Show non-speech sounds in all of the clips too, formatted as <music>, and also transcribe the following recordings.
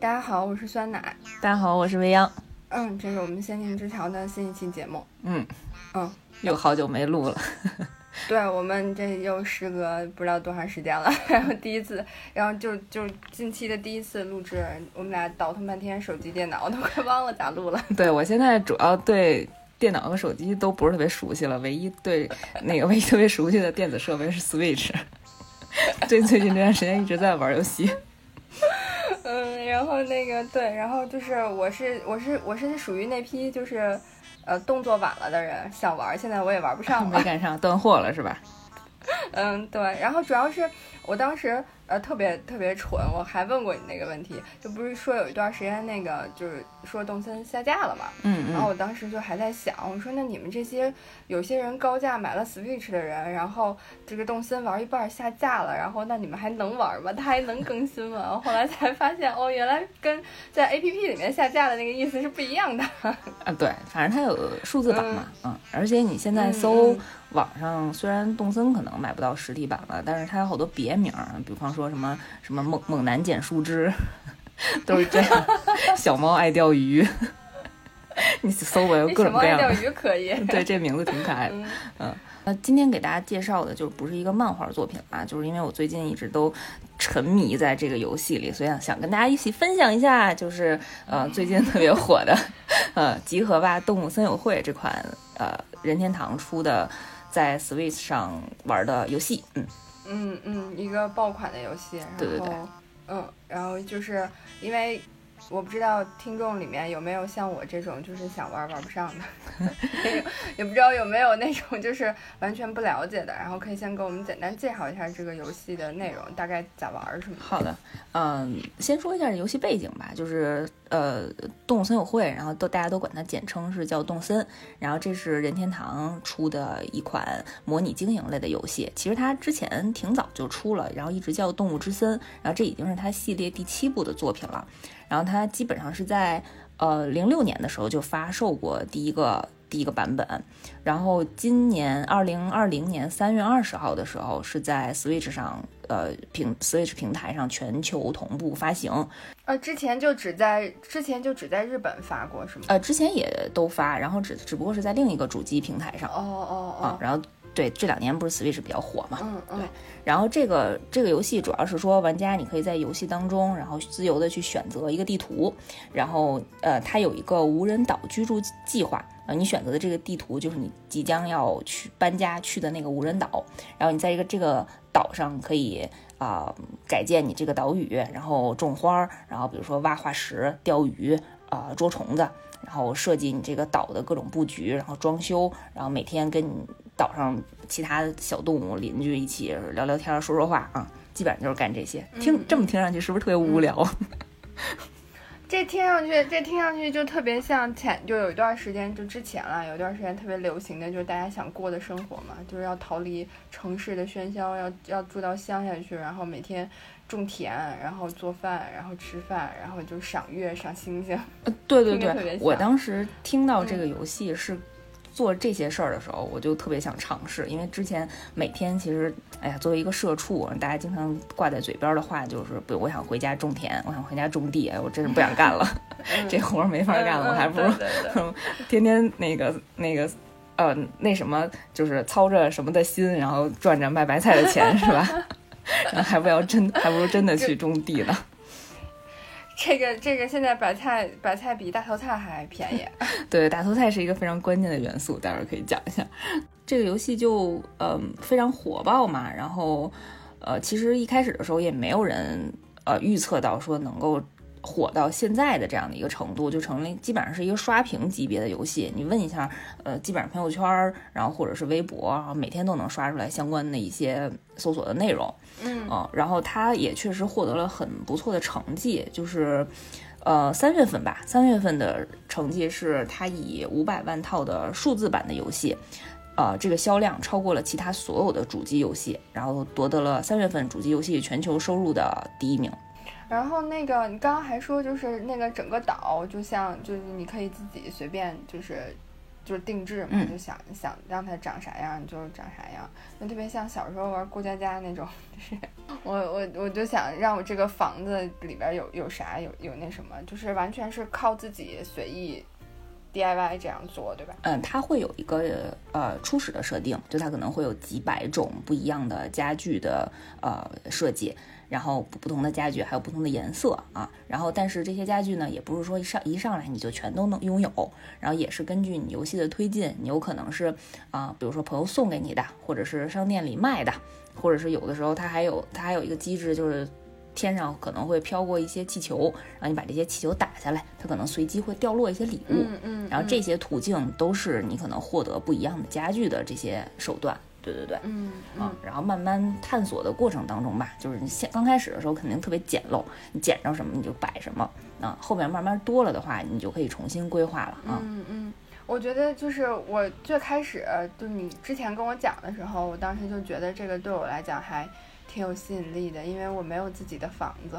大家好，我是酸奶。大家好，我是未央。嗯，这是我们仙境之桥的新一期节目。嗯嗯，又好久没录了。<laughs> 对我们这又时隔不知道多长时间了，<laughs> 然后第一次，然后就就近期的第一次录制，我们俩倒腾半天手机、电脑，都快忘了咋录了。<laughs> 对我现在主要对电脑和手机都不是特别熟悉了，唯一对那个 <laughs> 唯一特别熟悉的电子设备是 Switch。<laughs> 最最近这段时间一直在玩游戏。<laughs> 嗯，然后那个对，然后就是我是我是我是属于那批就是呃动作晚了的人，想玩，现在我也玩不上了，没赶上，断货了是吧？嗯，对，然后主要是我当时。呃，特别特别蠢，我还问过你那个问题，就不是说有一段时间那个就是说动森下架了嘛，嗯嗯，然后我当时就还在想，我说那你们这些有些人高价买了 Switch 的人，然后这个动森玩一半下架了，然后那你们还能玩吗？它还能更新吗？后来才发现，哦，原来跟在 APP 里面下架的那个意思是不一样的。啊，对，反正它有数字版嘛，嗯，而且你现在搜。网上虽然动森可能买不到实体版了，但是它有好多别名，比方说什么什么猛猛男捡树枝，<laughs> 都是这样。<laughs> 小猫爱钓鱼，<laughs> 你搜吧，有各种各样的。钓鱼可以。对，这名字挺可爱的。嗯，那今天给大家介绍的就不是一个漫画作品啊，就是因为我最近一直都沉迷在这个游戏里，所以想跟大家一起分享一下，就是呃最近特别火的呃集合吧动物森友会这款呃任天堂出的。在 Switch 上玩的游戏，嗯嗯嗯，一个爆款的游戏，然后嗯，然后就是因为。我不知道听众里面有没有像我这种就是想玩玩不上的，<laughs> 也不知道有没有那种就是完全不了解的，然后可以先给我们简单介绍一下这个游戏的内容，大概咋玩什么。好的，嗯，先说一下游戏背景吧，就是呃，动物森友会，然后都大家都管它简称是叫动森，然后这是任天堂出的一款模拟经营类的游戏，其实它之前挺早就出了，然后一直叫动物之森，然后这已经是它系列第七部的作品了。然后它基本上是在呃零六年的时候就发售过第一个第一个版本，然后今年二零二零年三月二十号的时候是在 Switch 上呃平 Switch 平台上全球同步发行。呃，之前就只在之前就只在日本发过是吗？呃，之前也都发，然后只只不过是在另一个主机平台上。哦哦哦。啊，然后。对，这两年不是 Switch 比较火嘛？嗯嗯。对，然后这个这个游戏主要是说，玩家你可以在游戏当中，然后自由的去选择一个地图，然后呃，它有一个无人岛居住计划，呃，你选择的这个地图就是你即将要去搬家去的那个无人岛，然后你在一个这个岛上可以啊改建你这个岛屿，然后种花，然后比如说挖化石、钓鱼啊、捉虫子，然后设计你这个岛的各种布局，然后装修，然后每天跟你。岛上其他小动物邻居一起聊聊天说说话啊，基本上就是干这些。听这么听上去是不是特别无聊？这听上去，这听上去就特别像前就有一段时间就之前了，有一段时间特别流行的就是大家想过的生活嘛，就是要逃离城市的喧嚣，要要住到乡下去，然后每天种田，然后做饭，然后吃饭，然后就赏月赏星星。呃 <laughs> 对对对，我当时听到这个游戏是。做这些事儿的时候，我就特别想尝试，因为之前每天其实，哎呀，作为一个社畜，大家经常挂在嘴边的话就是，不，我想回家种田，我想回家种地，我真是不想干了，<laughs> 这活儿没法干了，我还不如 <laughs> 天天那个那个，呃，那什么，就是操着什么的心，然后赚着卖白菜的钱，是吧？<laughs> 然后还不要真，还不如真的去种地呢。这个这个现在白菜白菜比大头菜还便宜，<laughs> 对，大头菜是一个非常关键的元素，待会儿可以讲一下。<laughs> 这个游戏就嗯非常火爆嘛，然后呃其实一开始的时候也没有人呃预测到说能够。火到现在的这样的一个程度，就成了基本上是一个刷屏级别的游戏。你问一下，呃，基本上朋友圈，然后或者是微博，然后每天都能刷出来相关的一些搜索的内容。嗯，然后它也确实获得了很不错的成绩，就是，呃，三月份吧，三月份的成绩是它以五百万套的数字版的游戏，呃，这个销量超过了其他所有的主机游戏，然后夺得了三月份主机游戏全球收入的第一名。然后那个，你刚刚还说，就是那个整个岛，就像就是你可以自己随便就是就是定制嘛，嗯就想想让它长啥样就长啥样，就特别像小时候玩过家家那种，就是我我我就想让我这个房子里边有有啥有有那什么，就是完全是靠自己随意 DIY 这样做，对吧？嗯，它会有一个呃初始的设定，就它可能会有几百种不一样的家具的呃设计，然后不同的家具还有不同的颜色啊，然后但是这些家具呢，也不是说一上一上来你就全都能拥有，然后也是根据你游戏的推进，你有可能是啊、比如说朋友送给你的，或者是商店里卖的，或者是有的时候它还有它还有一个机制就是。天上可能会飘过一些气球，然后你把这些气球打下来，它可能随机会掉落一些礼物。嗯嗯，然后这嗯些途径都是你可能获得不一样的家具的这些手段。对对对，嗯啊嗯，然后慢慢探索的过程当中吧，就是你先刚开始的时候肯定特别简陋，你捡着什么你就摆什么啊，后面慢慢多了的话，你就可以重新规划了啊。嗯嗯，我觉得就是我最开始就是你之前跟我讲的时候，我当时就觉得这个对我来讲还挺有吸引力的，因为我没有自己的房子。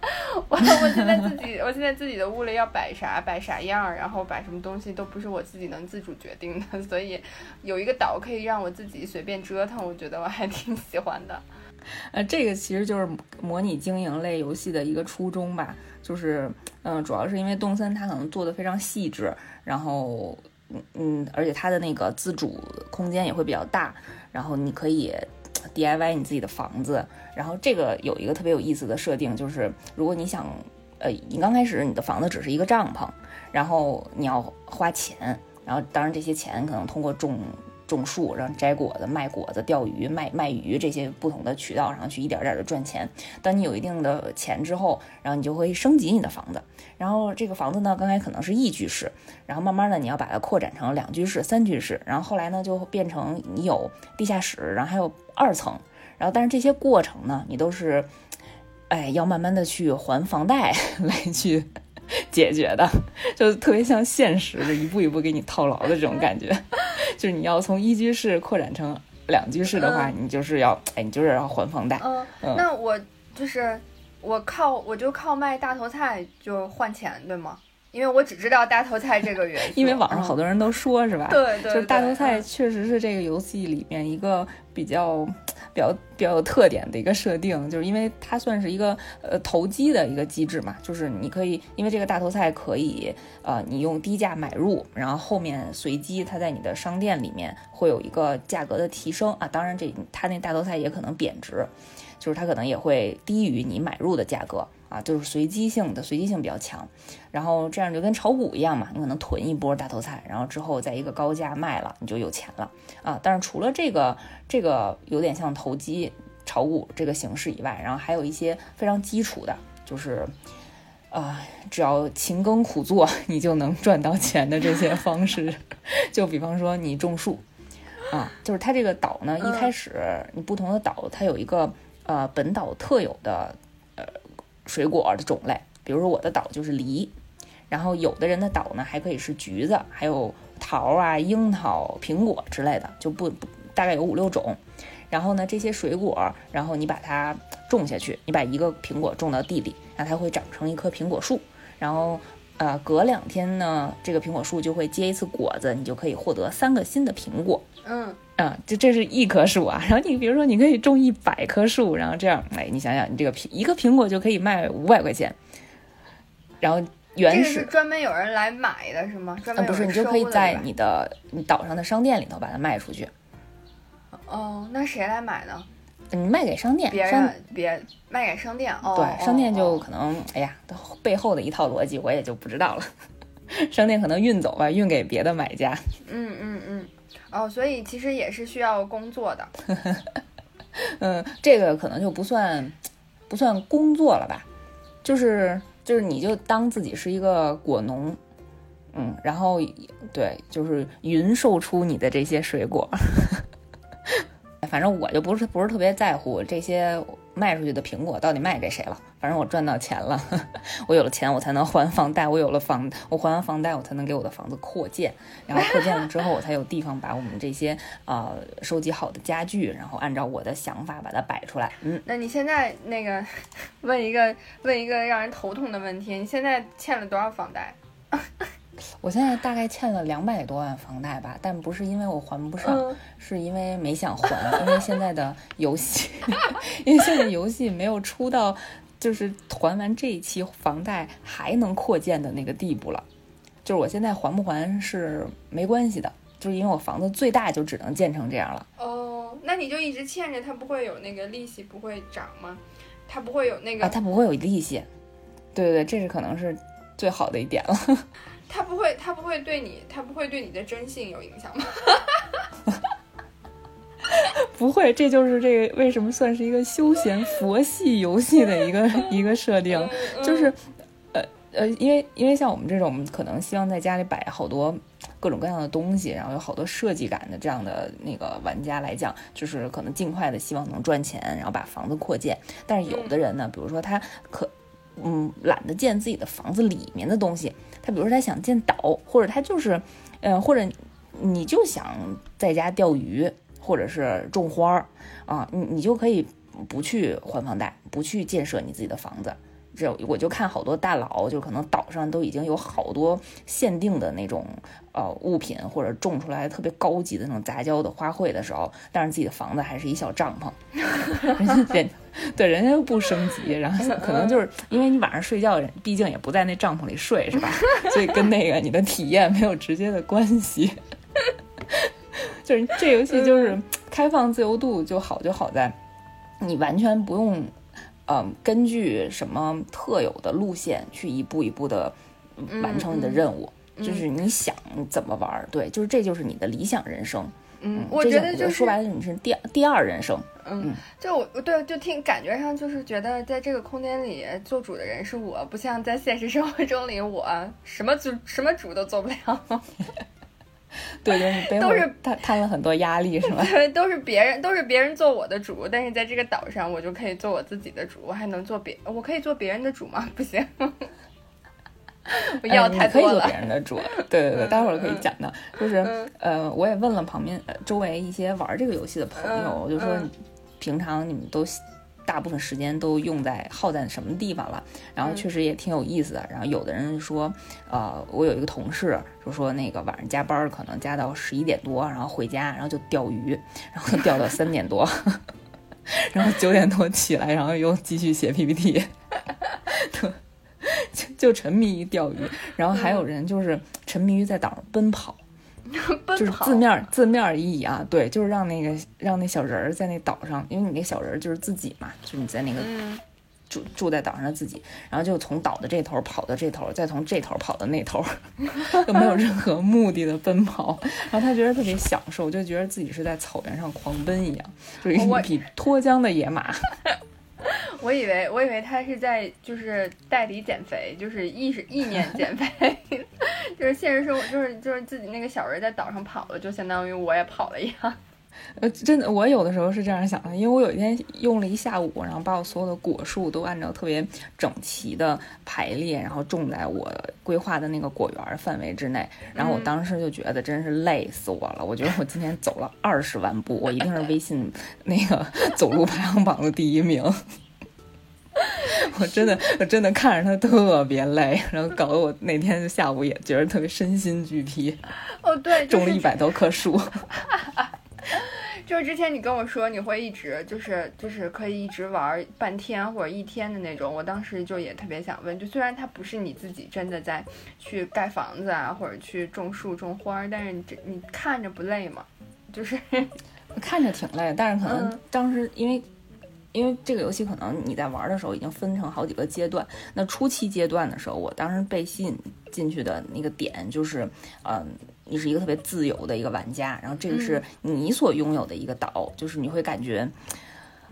<laughs> 我我现在自己，我现在自己的屋里要摆啥摆啥样，然后摆什么东西都不是我自己能自主决定的，所以有一个岛可以让我自己随便折腾，我觉得我还挺喜欢的。<laughs> 呃，这个其实就是模拟经营类游戏的一个初衷吧，就是嗯、主要是因为动森它可能做的非常细致，然后嗯嗯，而且它的那个自主空间也会比较大，然后你可以 DIY 你自己的房子，然后这个有一个特别有意思的设定，就是如果你想呃，你刚开始你的房子只是一个帐篷，然后你要花钱，然后当然这些钱可能通过种种树，然后摘果子、卖果子、钓鱼、卖卖鱼这些不同的渠道上去一点点的赚钱。当你有一定的钱之后，然后你就会升级你的房子。然后这个房子呢，刚才可能是一居室，然后慢慢的你要把它扩展成两居室、三居室，然后后来呢就变成你有地下室，然后还有二层。然后但是这些过程呢，你都是，哎，要慢慢的去还房贷 <laughs> 来去解决的，就特别像现实的一步一步给你套牢的这种感觉。就是你要从一居室扩展成两居室的话，你就是要，哎，你就是要还房贷。嗯，嗯那我就是我靠，我就靠卖大头菜就换钱，对吗？因为我只知道大头菜这个原因，因为网上好嗯多人都说，是吧？对对，就是大头菜嗯。确实是这个游戏里面一个比较比较比较有特点的一个设定，就是因为它算是一个呃投机的一个机制嘛，就是你可以因为这个大头菜可以呃你用低价买入，然后后面随机它在你的商店里面会有一个价格的提升啊，当然这它那大头菜也可能贬值，就是它可能也会低于你买入的价格啊，就是随机性的随机性比较强。然后这样就跟炒股一样嘛，你可能囤一波大头菜，然后之后在一个高价卖了，你就有钱了啊。但是除了这个这个有点像投机炒股这个形式以外，然后还有一些非常基础的，就是啊、只要勤耕苦作，你就能赚到钱的这些 <laughs> 方式。就比方说你种树啊，就是它这个岛呢，一嗯开始你不同的岛它有一个呃本岛特有的呃水果的种类，比如说我的岛就是梨。然后有的人的岛呢，还可以是橘子，还有桃啊、樱桃、苹果之类的，就不大概有五六种。然后呢，这些水果，然后你把它种下去，你把一个苹果种到地里，那它会长成一棵苹果树。然后呃，隔两天呢，这个苹果树就会结一次果子，你就可以获得三个新的苹果。嗯啊，就这是一棵树啊，然后你比如说你可以种一百棵树，然后这样，哎，你想想，你这个苹一个苹果就可以卖五百块钱，然后原始专门有人来买的是吗？专啊，不是，你就可以在你的你岛上的商店里头把它卖出去，哦，那谁来买呢？你卖给商店，别人别卖给商店哦，对商店就哦可能，哎呀，背后的一套逻辑我也就不知道了。<laughs> 商店可能运走吧，运给别的买家。嗯嗯嗯，哦，所以其实也是需要工作的。<laughs> 嗯，这个可能就不算不算工作了吧，就是就是你就当自己是一个果农，嗯，然后对，就是匀售出你的这些水果。<laughs> 反正我就不是不是特别在乎这些卖出去的苹果到底卖给谁了，反正我赚到钱了，<laughs> 我有了钱我才能还房贷，我有了房我还完房贷我才能给我的房子扩建，然后扩建了之后我才有地方把我们这些呃收集好的家具，然后按照我的想法把它摆出来，嗯。那你现在那个问一个问一个让人头痛的问题，你现在欠了多少房贷？我现在大概欠了两百多万房贷吧，但不是因为我还不上，嗯是因为没想还，因为现在的游戏，<laughs> 因为现在游戏没有出到就是还完这一期房贷还能扩建的那个地步了。就是我现在还不还是没关系的，就是因为我房子最大就只能建成这样了。哦，那你就一直欠着，它不会有那个利息不会涨吗？它不会有那个，啊，它不会有利息。对对对，这是可能是最好的一点了。它不会，他不会对你，他不会对你的征信有影响吗？<laughs> 不会，这就是这个为什么算是一个休闲佛系游戏的一个一个设定，就是，呃呃，因为因为像我们这种可能希望在家里摆好多各种各样的东西，然后有好多设计感的这样的那个玩家来讲，就是可能尽快的希望能赚钱，然后把房子扩建。但是有的人呢，比如说他可嗯懒得建自己的房子里面的东西，他比如说他想建岛，或者他就是，呃，或者你就想在家钓鱼。或者是种花儿啊，你你就可以不去还房贷，不去建设你自己的房子。这我就看好多大佬，就可能岛上都已经有好多限定的那种呃物品，或者种出来特别高级的那种杂交的花卉的时候，但是自己的房子还是一小帐篷，<laughs> 人对人家又不升级，然后 <laughs> 可能就是因为你晚上睡觉，毕竟也不在那帐篷里睡，是吧？<laughs> 所以跟那个你的体验没有直接的关系。就是这游戏就是开放自由度就好，就好在你完全不用，嗯，根据什么特有的路线去一步一步的完成你的任务，就是你想怎么玩，对，就是这就是你的理想人生。嗯，我觉得就是说白了，你是第第二人生。嗯，就我对，就听感觉上就是觉得在这个空间里做主的人是我，不像在现实生活中里我什么主什么主都做不了。<laughs> 对，<laughs> 都是你背后摊摊了很多压力，是吗？对，都是别人，都是别人做我的主，但是在这个岛上，我就可以做我自己的主，我还能做别，我可以做别人的主吗？<laughs> 不行，我要太多了。可以做别人的主，对对对，待会儿可以讲到。就是呃，我也问了旁边周围一些玩这个游戏的朋友，我就说，平常你们都。大部分时间都用在耗在什么地方了？然后确实也挺有意思的。然后有的人说，呃，我有一个同事就说，那个晚上加班可能加到十一点多，然后回家，然后就钓鱼，然后钓到三点多，<laughs> 然后九点多起来，然后又继续写 PPT，<laughs> 就就沉迷于钓鱼。然后还有人就是沉迷于在岛上奔跑。<laughs> 就是字面字面意义啊，对，就是让那个让那小人儿在那岛上，因为你那小人儿就是自己嘛，就是你在那个住住在岛上的自己，然后就从岛的这头跑到这头，再从这头跑到那头，<laughs> 就没有任何目的的奔跑，<laughs> 然后他觉得特别享受，就觉得自己是在草原上狂奔一样，就是一匹脱缰的野马。我以为我以为他是在就是代理减肥，就是意识意念减肥，<laughs> 就是现实生活就是就是自己那个小人在岛上跑了，就相当于我也跑了一样。呃，真的，我有的时候是这样想的，因为我有一天用了一下午，然后把我所有的果树都按照特别整齐的排列，然后种在我规划的那个果园范围之内。然后我当时就觉得真是累死我了，我觉得我今天走了二十万步，我一定是微信那个走路排行榜的第一名。<laughs> 我真的，我真的看着他特别累，然后搞得我那天下午也觉得特别身心俱疲。哦，对，种了一百多棵树。<laughs> 就是之前你跟我说你会一直就是就是可以一直玩半天或者一天的那种，我当时就也特别想问，就虽然它不是你自己真的在去盖房子啊或者去种树种花，但是你这你看着不累吗？就是看着挺累，但是可能当时因为。因为这个游戏可能你在玩的时候已经分成好几个阶段，那初期阶段的时候，我当时被吸引进去的那个点就是，嗯，你是一个特别自由的一个玩家，然后这个是你所拥有的一个岛，就是你会感觉，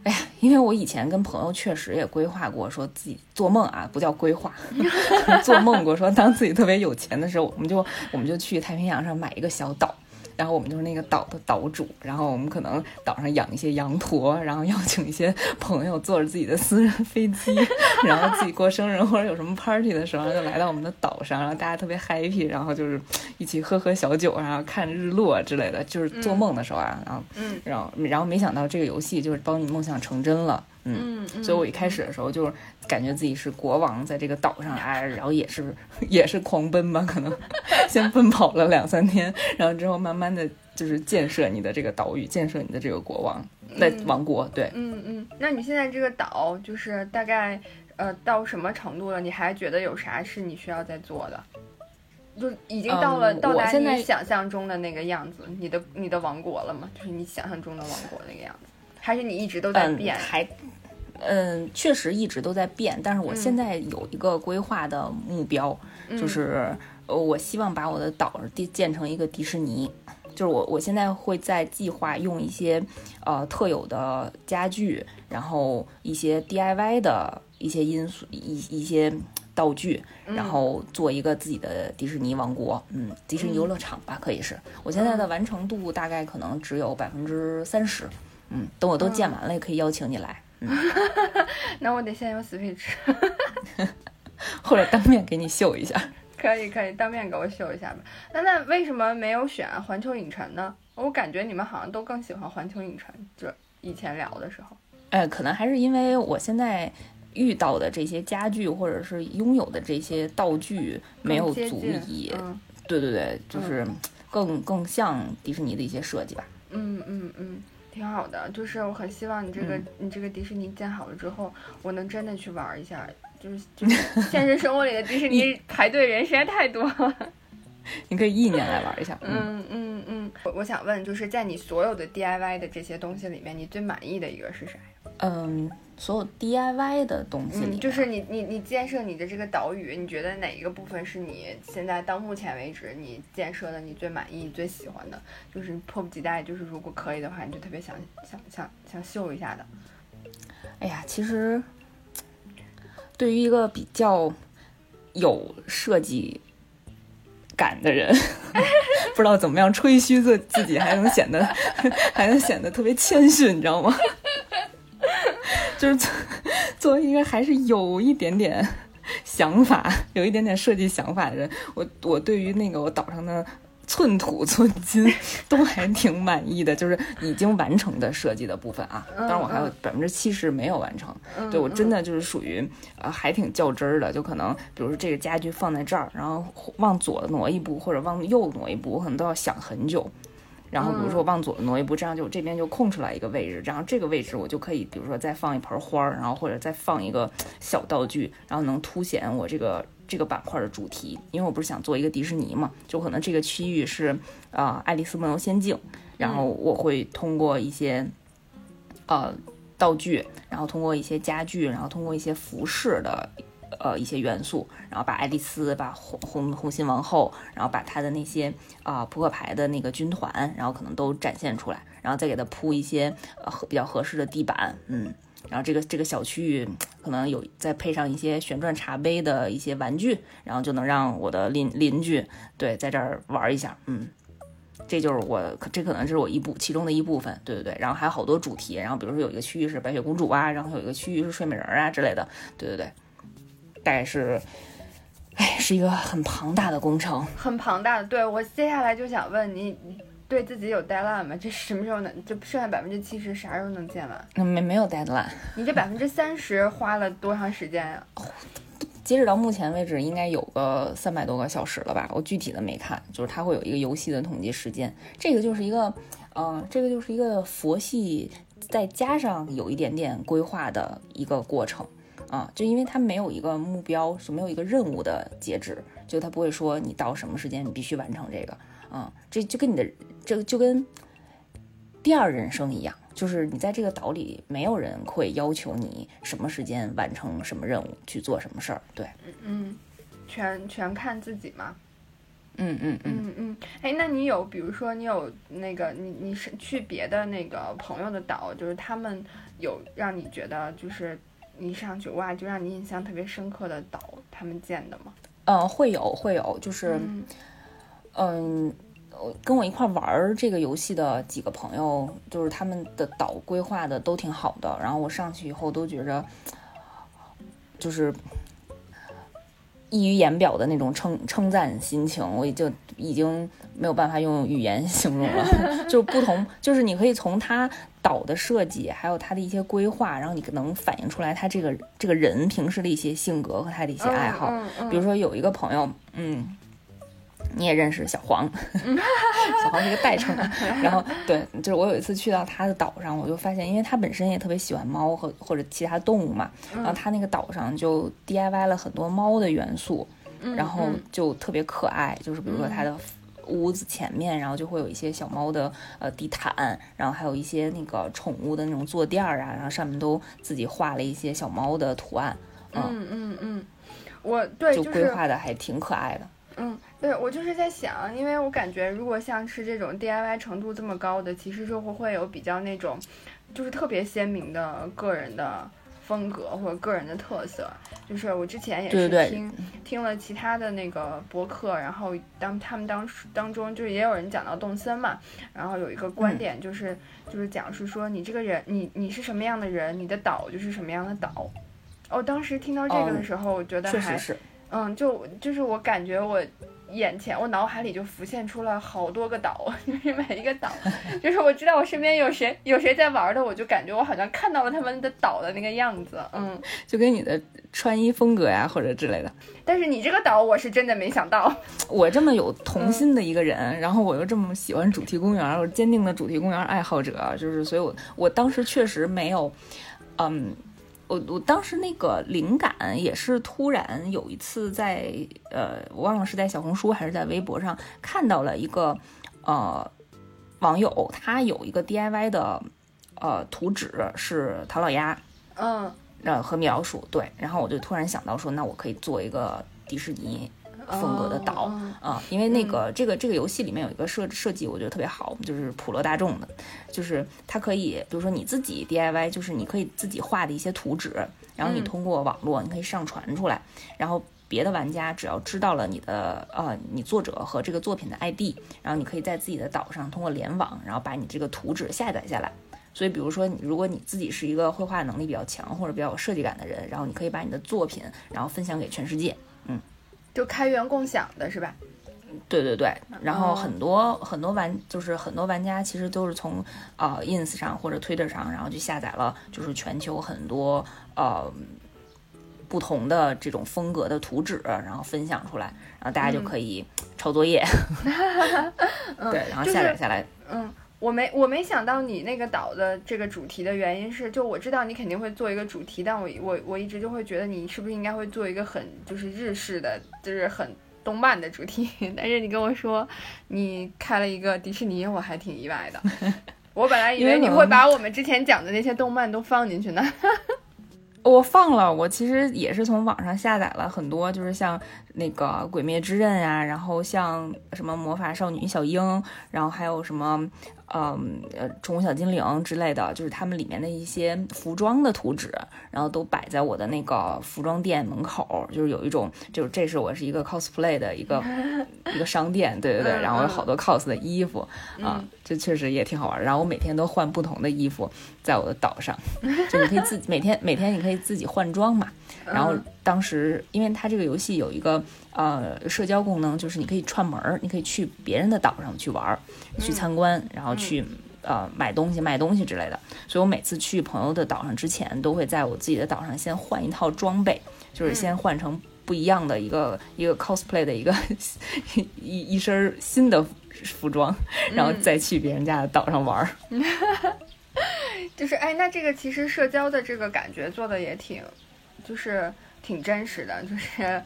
哎呀，因为我以前跟朋友确实也规划过，说自己做梦啊，不叫规划，<laughs> 做梦过说当自己特别有钱的时候，我们就我们就去太平洋上买一个小岛。然后我们就是那个岛的岛主，然后我们可能岛上养一些羊驼，然后邀请一些朋友坐着自己的私人飞机，<laughs> 然后自己过生日或者有什么 party 的时候，就来到我们的岛上，然后大家特别 happy，然后就是一起喝喝小酒，然后看日落之类的，就是做梦的时候啊，然后，然后然后没想到这个游戏就是帮你梦想成真了。嗯，嗯，所以我一开始的时候就是感觉自己是国王，在这个岛上哎，然后也是 <laughs> 也是狂奔吧，可能先奔跑了两三天，然后之后慢慢的就是建设你的这个岛屿，建设你的这个国王在嗯王国，对。嗯嗯，那你现在这个岛就是大概呃到什么程度了？你还觉得有啥是你需要再做的？就已经到了、嗯到达你想象中的那个样子，你的你的王国了吗？就是你想象中的王国那个样子，还是你一直都在嗯，变？还，嗯，确实一直都在变，但是我现在有一个规划的目标，嗯。就是呃，我希望把我的岛地建成一个迪士尼。就是我，我现在会在计划用一些呃特有的家具，然后一些 DIY 的一些因素，一一些道具，然后做一个自己的迪士尼王国，嗯，迪士尼游乐场吧，可以是。我现在的完成度大概可能只有百分之三十，嗯，等我都建完了，也可以邀请你来，嗯，<laughs> 那我得先用 Switch。<laughs> 或者当面给你秀一下。可以可以，当面给我秀一下吧。那那为什么没有选环球影城呢？我感觉你们好像都更喜欢环球影城，就以前聊的时候。呃，可能还是因为我现在遇到的这些家具或者是拥有的这些道具没有足以，嗯对对对，就是更更像迪士尼的一些设计吧。嗯嗯嗯，挺好的。就是我很希望你这个、嗯你这个迪士尼建好了之后，我能真的去玩一下。就是就是现实生活里的迪士 <laughs> 尼排队人实在太多了。你可以意念来玩一下。嗯，嗯嗯嗯，我我想问，就是在你所有的 DIY 的这些东西里面，你最满意的一个是啥呀？嗯，所有 DIY 的东西里嗯，就是你你你建设你的这个岛屿，你觉得哪一个部分是你现在到目前为止你建设的你最满意、最喜欢的？就是迫不及待，就是如果可以的话，你就特别想想想想秀一下的。哎呀，其实对于一个比较有设计感的人，<laughs> 不知道怎么样吹嘘自自己，还能显得 <laughs> 还能显得特别谦逊，你知道吗？<laughs> 就是作作为一个还是有一点点想法、有一点点设计想法的人，我我对于那个我岛上的寸土寸金都还挺满意的，就是已经完成的设计的部分啊。当然我还有百分之七十没有完成，嗯对我真的就是属于呃还挺较真儿的，就可能比如说这个家具放在这儿，然后往左挪一步或者往右挪一步，我可能都要想很久。然后比如说我往左挪一步，这样就这边就空出来一个位置，然后这个位置我就可以，比如说再放一盆花儿，然后或者再放一个小道具，然后能凸显我这个这个板块的主题。因为我不是想做一个迪士尼嘛，就可能这个区域是啊、呃爱丽丝梦游仙境，然后我会通过一些呃道具，然后通过一些家具，然后通过一些服饰的呃一些元素，然后把爱丽丝、把红红红心王后，然后把她的那些啊、扑克牌的那个军团，然后可能都展现出来，然后再给它铺一些呃比较合适的地板，嗯。然后这个这个小区域可能有再配上一些旋转茶杯的一些玩具，然后就能让我的邻邻居对在这儿玩一下，嗯，这就是我这可能是我一部其中的一部分，对对对。然后还有好多主题，然后比如说有一个区域是白雪公主啊，然后有一个区域是睡美人啊之类的，对对对，大概是，哎，是一个很庞大的工程。很庞大的。对我接下来就想问你，你对自己有 deadline 吗？这什么时候能？就剩下百分之七十，啥时候能建完？嗯，没没有 deadline，你这百分之三十花了多长时间呀、<laughs> 截止到目前为止，应该有个三百多个小时了吧？我具体的没看，就是它会有一个游戏的统计时间。这个就是一个，嗯、这个就是一个佛系，再加上有一点点规划的一个过程啊。就因为它没有一个目标，是没有一个任务的截止，就它不会说你到什么时间你必须完成这个啊。这就跟你的这个就跟第二人生一样。就是你在这个岛里，没有人会要求你什么时间完成什么任务，去做什么事儿。对，嗯，全全看自己嘛。嗯嗯嗯，嗯嗯，哎，那你有，比如说你有那个，你你是去别的那个朋友的岛，就是他们有让你觉得就是你上去哇，就让你印象特别深刻的岛，他们建的吗？嗯，会有会有，就是嗯嗯，跟我一块玩这个游戏的几个朋友，就是他们的岛规划的都挺好的，然后我上去以后都觉着，就是溢于言表的那种称称赞心情，我也就已经没有办法用语言 <laughs> 形容了。就不同，就是你可以从他岛岛的设计，还有它的一些规划，然后你能反映出来他这个这个人平时的一些性格和他的一些爱好。比如说有一个朋友，嗯。你也认识小黄，<laughs> 小黄是一个代称。然后对，就是我有一次去到他的岛上，我就发现，因为他本身也特别喜欢猫和或者其他动物嘛，然后他那个岛上就 DIY 了很多猫的元素，然后就特别可爱。就是比如说他的屋子前面，然后就会有一些小猫的呃地毯，然后还有一些那个宠物的那种坐垫儿啊，然后上面都自己画了一些小猫的图案。嗯嗯嗯，我对就规划的还挺可爱的。嗯，对我就是在想，因为我感觉如果像是这种 DIY 程度这么高的，其实就会会有比较那种，就是特别鲜明的个人的风格或者个人的特色。就是我之前也是听听了其他的那个博客，然后当他们当时当中就是也有人讲到动森嘛，然后有一个观点就是就是讲是说你这个人你你是什么样的人，你的岛就是什么样的岛。哦，当时听到这个的时候，我觉得还是。嗯，就就是我感觉我眼前，我脑海里就浮现出了好多个岛，<laughs> 就是每一个岛，就是我知道我身边有谁有谁在玩的，我就感觉我好像看到了他们的岛的那个样子，嗯，<laughs> 就跟你的穿衣风格呀或者之类的。但是你这个岛，我是真的没想到，<laughs> 我这么有童心的一个人，然后我又这么喜欢主题公园，我坚定的主题公园爱好者，就是所以，我我当时确实没有，嗯。我我当时那个灵感也是突然有一次在呃，我忘了是在小红书还是在微博上看到了一个呃网友，他有一个 DIY 的呃图纸是唐老鸭，嗯，呃和米老鼠对，然后我就突然想到说，那我可以做一个迪士尼。风格的岛啊，因为那个这个这个游戏里面有一个设设计，我觉得特别好，就是普罗大众的，就是它可以，比如说你自己 DIY，就是你可以自己画的一些图纸，然后你通过网络你可以上传出来，然后别的玩家只要知道了你的呃你作者和这个作品的 ID，然后你可以在自己的岛上通过联网，然后把你这个图纸下载下来。所以比如说，如果你自己是一个绘画能力比较强或者比较有设计感的人，然后你可以把你的作品然后分享给全世界，嗯。就开源共享的是吧？对对对，然后很多很多玩就是很多玩家其实都是从呃 ins 上或者 twitter 上，然后就下载了就是全球很多呃不同的这种风格的图纸，然后分享出来，然后大家就可以抄作业。<laughs> 对，然后下载下来，嗯。我没我没想到你那个岛的这个主题的原因是，就我知道你肯定会做一个主题，但我我我一直就会觉得你是不是应该会做一个很就是日式的，就是很动漫的主题。<laughs> 但是你跟我说你开了一个迪士尼，我还挺意外的。<laughs> 我本来以为你会把我们之前讲的那些动漫都放进去呢。<laughs> 我放了，我其实也是从网上下载了很多，就是像那个《鬼灭之刃》啊，然后像什么魔法少女小樱，然后还有什么。嗯，呃，宠物小精灵之类的，就是他们里面的一些服装的图纸，然后都摆在我的那个服装店门口，就是有一种，就是这是我是一个 cosplay 的一个 <laughs> 一个商店，对对对，然后有好多 cos 的衣服啊，这确实也挺好玩。然后我每天都换不同的衣服在我的岛上，<laughs> 就你可以自己每天每天你可以自己换装嘛。然后当时因为它这个游戏有一个。呃，社交功能就是你可以串门儿，你可以去别人的岛上去玩儿，去参观，然后去呃买东西、卖东西之类的。所以我每次去朋友的岛上之前，都会在我自己的岛上先换一套装备，就是先换成不一样的一个 <laughs> 一个 cosplay 的一个 <laughs> 一一身新的服装，然后再去别人家的岛上玩儿。<laughs> 就是哎，那这个其实社交的这个感觉做的也挺，就是挺真实的，就是。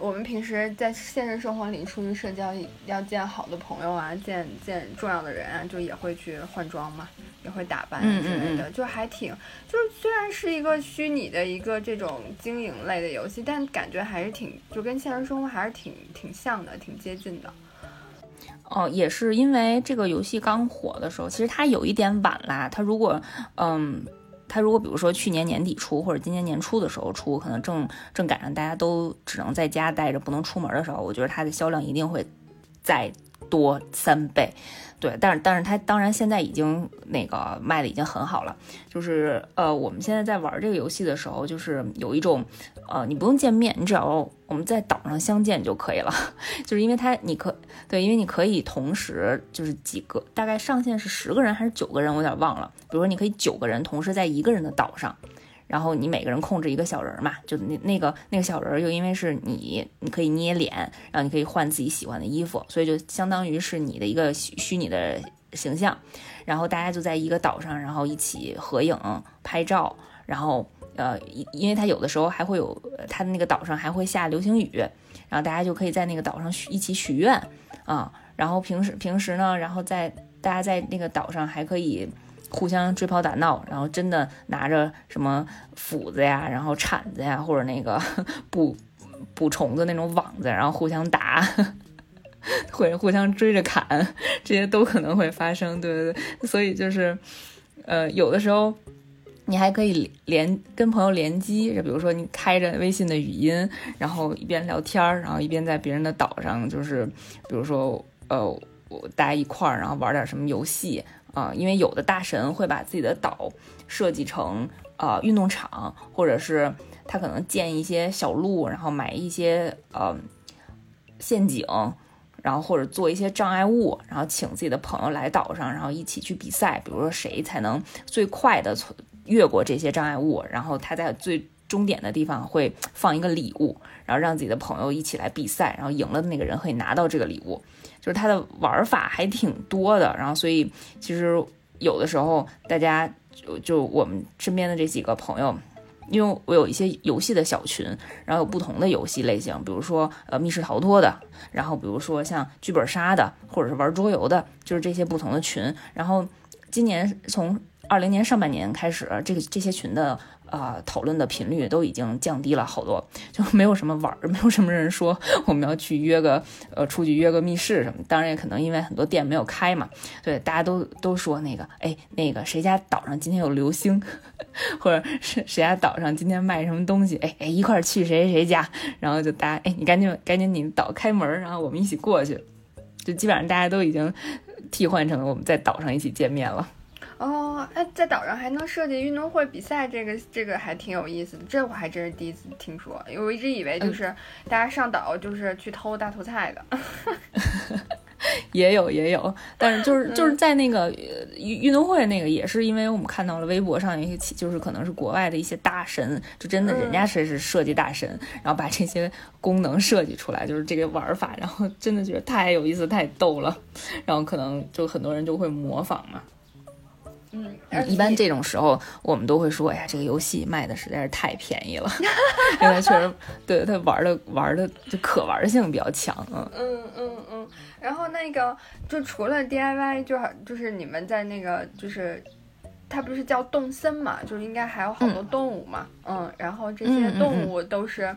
我们平时在现实生活里出去社交，要见好的朋友啊，见见重要的人啊，就也会去换装嘛，也会打扮之类的，就还挺，就是虽然是一个虚拟的一个这种经营类的游戏，但感觉还是挺，就跟现实生活还是挺挺像的，挺接近的。哦，也是因为这个游戏刚火的时候，其实它有一点晚啦，它如果嗯。它如果比如说去年年底出或者今年年初的时候出，可能正正赶上大家都只能在家待着不能出门的时候，我觉得它的销量一定会再多三倍。对，但是但是它当然现在已经那个卖的已经很好了。就是呃，我们现在在玩这个游戏的时候，就是有一种呃，你不用见面，你只要我们在岛上相见就可以了。<laughs> 就是因为它你可对，因为你可以同时就是几个，大概上限是十个人还是九个人，我有点忘了。比如说你可以九个人同时在一个人的岛上。然后你每个人控制一个小人嘛，就那那个那个小人又因为是你，你可以捏脸，然后你可以换自己喜欢的衣服，所以就相当于是你的一个虚拟的形象。然后大家就在一个岛上，然后一起合影拍照。然后呃，因因为它有的时候还会有，它的那个岛上还会下流星雨，然后大家就可以在那个岛上许一起许愿啊。然后平时平时呢，然后在大家在那个岛上还可以。互相追跑打闹，然后真的拿着什么斧子呀，然后铲子呀，或者那个 <laughs> 捕捕虫子那种网子，然后互相打，<laughs> 或者互相追着砍，这些都可能会发生。对对对，所以就是，呃，有的时候你还可以连跟朋友联机，就比如说你开着微信的语音，然后一边聊天儿，然后一边在别人的岛上，就是比如说呃，我大家一块儿，然后玩点什么游戏。啊，因为有的大神会把自己的岛设计成呃运动场，或者是他可能建一些小路，然后买一些呃陷阱，然后或者做一些障碍物，然后请自己的朋友来岛上，然后一起去比赛，比如说谁才能最快的越过这些障碍物，然后他在最终点的地方会放一个礼物，然后让自己的朋友一起来比赛，然后赢了的那个人可以拿到这个礼物。就是它的玩法还挺多的，然后所以其实有的时候大家就就我们身边的这几个朋友，因为我有一些游戏的小群，然后有不同的游戏类型，比如说呃密室逃脱的，然后比如说像剧本杀的，或者是玩桌游的，就是这些不同的群。然后今年从二零年上半年开始，这个这些群的。啊，讨论的频率都已经降低了好多，就没有什么玩儿，没有什么人说我们要去约个呃出去约个密室什么。当然也可能因为很多店没有开嘛，对，大家都都说那个，哎，那个谁家岛上今天有流星，或者是谁家岛上今天卖什么东西，哎哎，一块儿去谁谁家，然后就大家，哎，你赶紧赶紧你岛开门，然后我们一起过去，就基本上大家都已经替换成我们在岛上一起见面了。哦，哎，在岛上还能设计运动会比赛，这个这个还挺有意思的。这我还真是第一次听说，因为我一直以为就是大家上岛就是去偷大头菜的。<laughs> 也有也有，但是就是就是在那个运运动会那个，也是因为我们看到了微博上一些，就是可能是国外的一些大神，就真的人家是是设计大神，然后把这些功能设计出来，就是这个玩法，然后真的觉得太有意思，太逗了，然后可能就很多人就会模仿嘛。嗯，一般这种时候，我们都会说，哎呀，这个游戏卖的实在是太便宜了，<laughs> 因为确实，对它玩的玩的就可玩性比较强，嗯嗯嗯嗯。然后那个，就除了 DIY，就就是你们在那个，就是它不是叫动森嘛，就是应该还有好多动物嘛，嗯。然后这些动物都是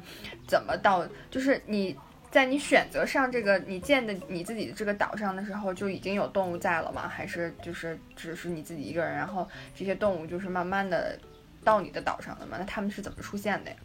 怎么到，就是你。在你选择上这个你建的你自己的这个岛上的时候，就已经有动物在了吗？还是就是只是你自己一个人，然后这些动物就是慢慢的到你的岛上的吗？那他们是怎么出现的呀？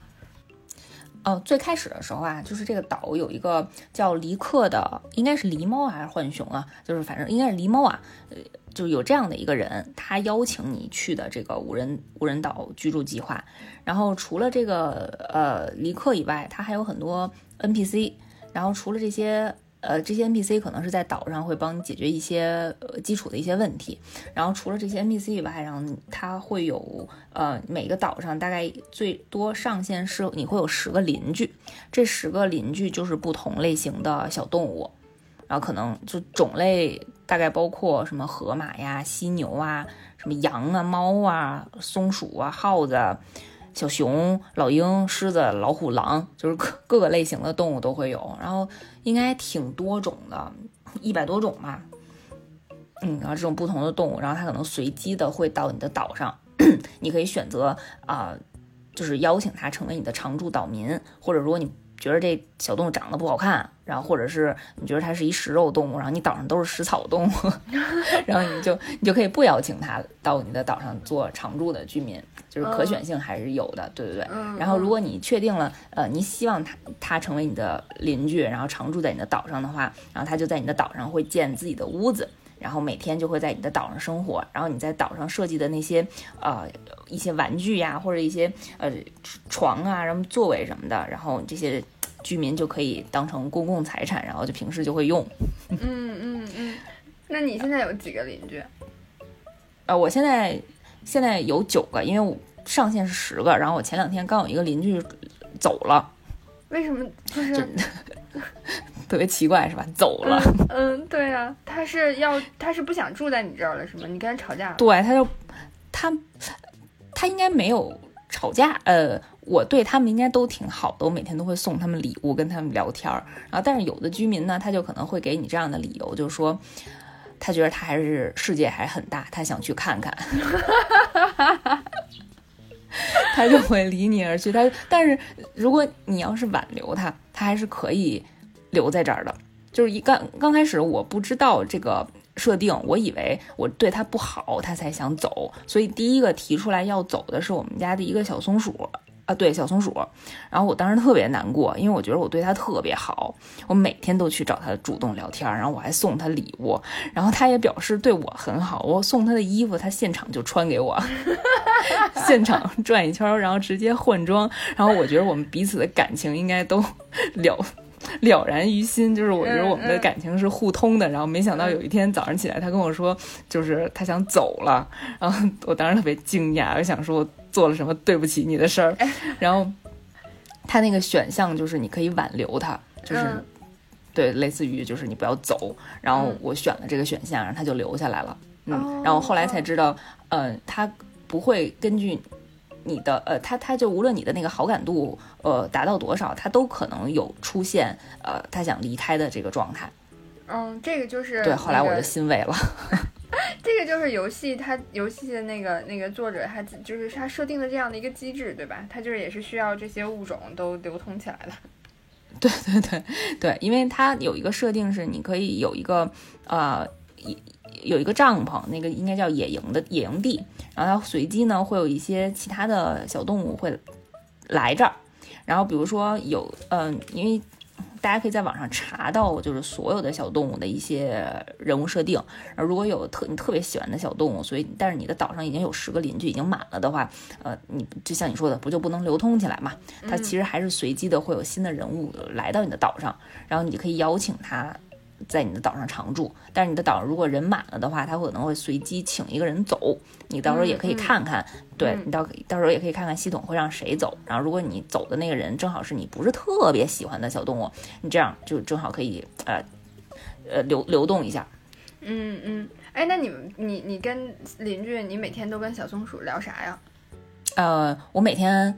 哦，最开始的时候啊，就是这个岛有一个叫离克的，应该是狸猫还是浣熊啊？就是反正应该是狸猫啊，呃，就有这样的一个人，他邀请你去的这个无人无人岛居住计划。然后除了这个呃离克以外，他还有很多 NPC。然后除了这些，呃，这些 NPC 可能是在岛上会帮你解决一些呃基础的一些问题。然后除了这些 NPC 以外，然后它会有，呃，每个岛上大概最多上限是你会有十个邻居，这十个邻居就是不同类型的小动物，然后可能就种类大概包括什么河马呀、犀牛啊、什么羊啊、猫啊、松鼠啊、耗子。啊小熊、老鹰、狮子、老虎、狼，就是各各个类型的动物都会有，然后应该挺多种的，一百多种吧。嗯，然后这种不同的动物，然后它可能随机的会到你的岛上，<clears throat> 你可以选择啊，就是邀请它成为你的常驻岛民，或者如果你觉得这小动物长得不好看，然后或者是你觉得它是一食肉动物，然后你岛上都是食草动物，<laughs> 然后你就你就可以不邀请它到你的岛上做常驻的居民，就是可选性还是有的，对对对。然后如果你确定了，呃，你希望他他成为你的邻居，然后常住在你的岛上的话，然后他就在你的岛上会建自己的屋子。然后每天就会在你的岛上生活，然后你在岛上设计的那些呃一些玩具呀，或者一些呃床啊，然后座位什么的，然后这些居民就可以当成公共财产，然后就平时就会用。嗯嗯嗯。那你现在有几个邻居？呃，我现在现在有九个，因为我上限是十个，然后我前两天刚有一个邻居走了。为什么？就是。<laughs> 特别奇怪是吧？走了。嗯，对呀，他是要，他是不想住在你这儿了是吗？你跟他吵架了？对，他就他他应该没有吵架。呃，我对他们应该都挺好的，我每天都会送他们礼物，跟他们聊天儿。然后，但是有的居民呢，他就可能会给你这样的理由，就是说他觉得他还是世界还很大，他想去看看。<laughs> 他就会离你而去。他但是如果你要是挽留他，他还是可以。留在这儿的，就是一刚刚开始我不知道这个设定，我以为我对他不好，他才想走，所以第一个提出来要走的是我们家的一个小松鼠啊，对小松鼠，然后我当时特别难过，因为我觉得我对它特别好，我每天都去找它主动聊天，然后我还送它礼物，然后它也表示对我很好，我送它的衣服，它现场就穿给我，<laughs> 现场转一圈，然后直接换装，然后我觉得我们彼此的感情应该都 <laughs> 了。了然于心，就是我觉得我们的感情是互通的。然后没想到有一天早上起来，他跟我说，就是他想走了。然后我当时特别惊讶，我想说我做了什么对不起你的事儿。然后他那个选项就是你可以挽留他，就是对，类似于就是你不要走。然后我选了这个选项，然后他就留下来了。嗯，然后后来才知道，呃，他不会根据。你的呃，他他就无论你的那个好感度呃达到多少，他都可能有出现呃他想离开的这个状态。嗯，这个就是对。后来我就欣慰了。<laughs> 这个就是游戏，它游戏的那个那个作者他就是他设定的这样的一个机制，对吧？他就是也是需要这些物种都流通起来的。<laughs> 对对对对，因为它有一个设定是你可以有一个呃一。有一个帐篷，那个应该叫野营的野营地，然后它随机呢会有一些其他的小动物会来这儿，然后比如说有嗯，因为大家可以在网上查到就是所有的小动物的一些人物设定，而如果有特你特别喜欢的小动物，所以但是你的岛上已经有十个邻居已经满了的话，呃，你就像你说的，不就不能流通起来嘛？它其实还是随机的会有新的人物来到你的岛上，然后你可以邀请他。在你的岛上常住，但是你的岛上如果人满了的话，他可能会随机请一个人走。你到时候也可以看看，对你到到时候也可以看看系统会让谁走。然后如果你走的那个人正好是你不是特别喜欢的小动物，你这样就正好可以呃呃流流动一下。嗯嗯，哎，那你们你你跟邻居，你每天都跟小松鼠聊啥呀？呃，我每天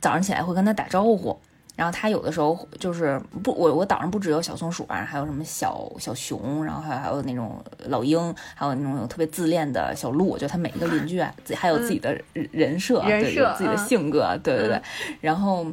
早上起来会跟他打招呼。然后它有的时候就是不，我我岛上不只有小松鼠啊，还有什么小小熊，然后还还有那种老鹰，还有那种特别自恋的小鹿，就它每一个邻居啊，自己还有自己的人设，对，有自己的性格，对对对。然后，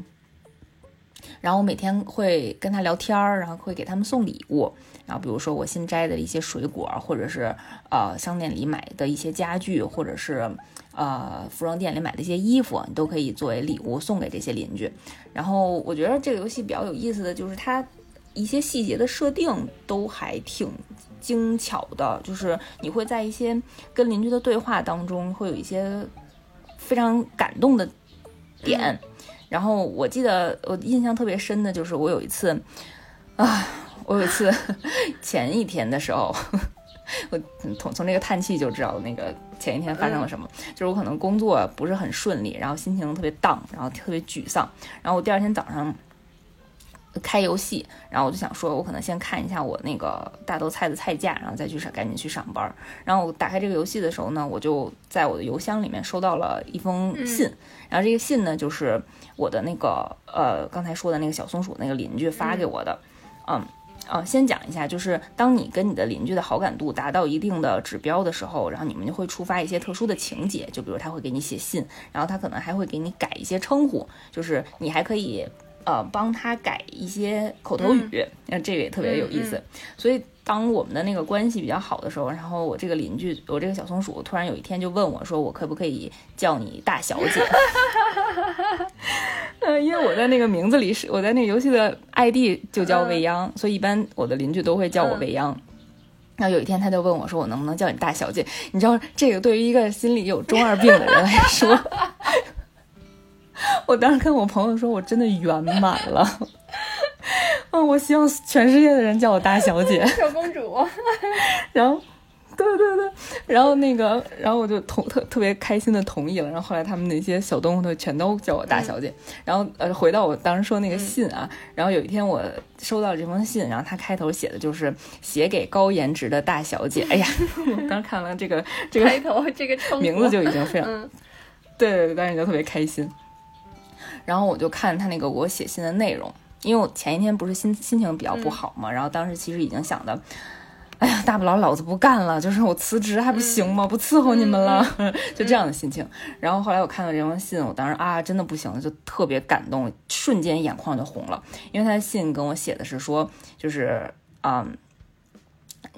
然后我每天会跟他聊天儿，然后会给他们送礼物，然后比如说我新摘的一些水果，或者是呃商店里买的一些家具，或者是。呃，服装店里买的一些衣服，你都可以作为礼物送给这些邻居。然后我觉得这个游戏比较有意思的就是它一些细节的设定都还挺精巧的，就是你会在一些跟邻居的对话当中会有一些非常感动的点。然后我记得我印象特别深的就是我有一次啊，我有一次 <laughs> 前一天的时候。<laughs> 我从从这个叹气就知道那个前一天发生了什么，就是我可能工作不是很顺利，然后心情特别荡，然后特别沮丧，然后我第二天早上开游戏，然后我就想说，我可能先看一下我那个大豆菜的菜价，然后再去上赶紧去上班。然后我打开这个游戏的时候呢，我就在我的邮箱里面收到了一封信，然后这个信呢就是我的那个呃刚才说的那个小松鼠那个邻居发给我的，嗯。啊，先讲一下，就是当你跟你的邻居的好感度达到一定的指标的时候，然后你们就会触发一些特殊的情节，就比如他会给你写信，然后他可能还会给你改一些称呼，就是你还可以，呃帮他改一些口头语，那、这个也特别有意思。所以当我们的那个关系比较好的时候，然后我这个邻居，我这个小松鼠突然有一天就问我说，我可不可以叫你大小姐？<laughs> 呃，因为我在那个名字里是我在那个游戏的 ID 就叫未央，所以一般我的邻居都会叫我未央。然后有一天他就问我说：“我能不能叫你大小姐？”你知道这个对于一个心里有中二病的人来说，<laughs> 我当时跟我朋友说，我真的圆满了。<laughs> 嗯，我希望全世界的人叫我大小姐。小公主。然后。对对对，然后那个，然后我就同特特别开心的同意了。然后后来他们那些小动物都全都叫我大小姐。然后呃，回到我当时说那个信啊，然后有一天我收到这封信，然后他开头写的就是写给高颜值的大小姐。哎呀，<laughs> 我当时看完这个这个开头这个名字就已经非常，对对对，当时就特别开心。然后我就看他那个我写信的内容，因为我前一天不是心心情比较不好嘛，然后当时其实已经想的。哎呀，大不了老子不干了，就是我辞职还不行吗？不伺候你们了，<laughs> 就这样的心情。然后后来我看到这封信，我当时啊，真的不行了，就特别感动，瞬间眼眶就红了。因为他的信跟我写的是说，就是啊，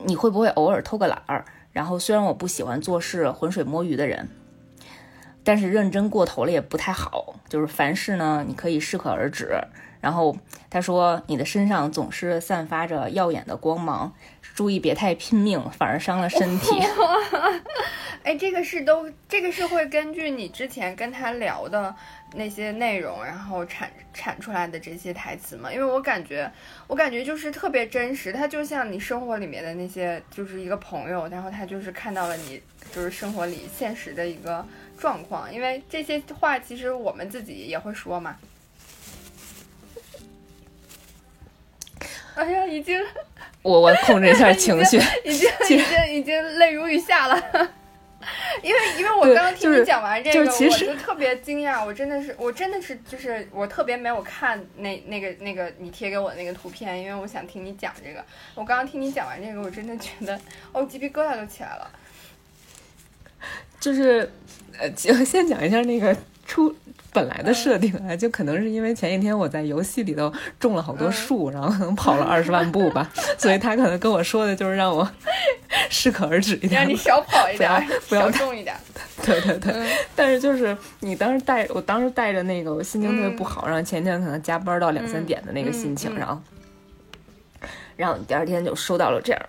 你会不会偶尔偷个懒儿？然后虽然我不喜欢做事浑水摸鱼的人，但是认真过头了也不太好。就是凡事呢，你可以适可而止。然后他说，你的身上总是散发着耀眼的光芒。注意别太拼命，反而伤了身体。<laughs> 哎，这个是都，这个是会根据你之前跟他聊的那些内容，然后产产出来的这些台词吗？因为我感觉，我感觉就是特别真实，他就像你生活里面的那些，就是一个朋友，然后他就是看到了你，就是生活里现实的一个状况。因为这些话其实我们自己也会说嘛。哎呀，已经。我我控制一下情绪，已经已经已经泪如雨下了，因为因为我刚刚听你讲完这个，我就特别惊讶，我真的是我真的是就是我特别没有看那那个那个你贴给我的那个图片，因为我想听你讲这个。我刚刚听你讲完这个，我真的觉得哦鸡皮疙瘩都起来了。<laughs> 就是呃，<laughs> 先讲一下那个出。本来的设定啊，就可能是因为前一天我在游戏里头种了好多树，然后可能跑了二十万步吧，<laughs> 所以他可能跟我说的就是让我适可而止一点，让你少跑一点，不要重一点。对对对，但是就是你当时带，我当时带着那个我心情特别不好，然后前天可能加班到两三点的那个心情，然后。然后第二天就收到了这样，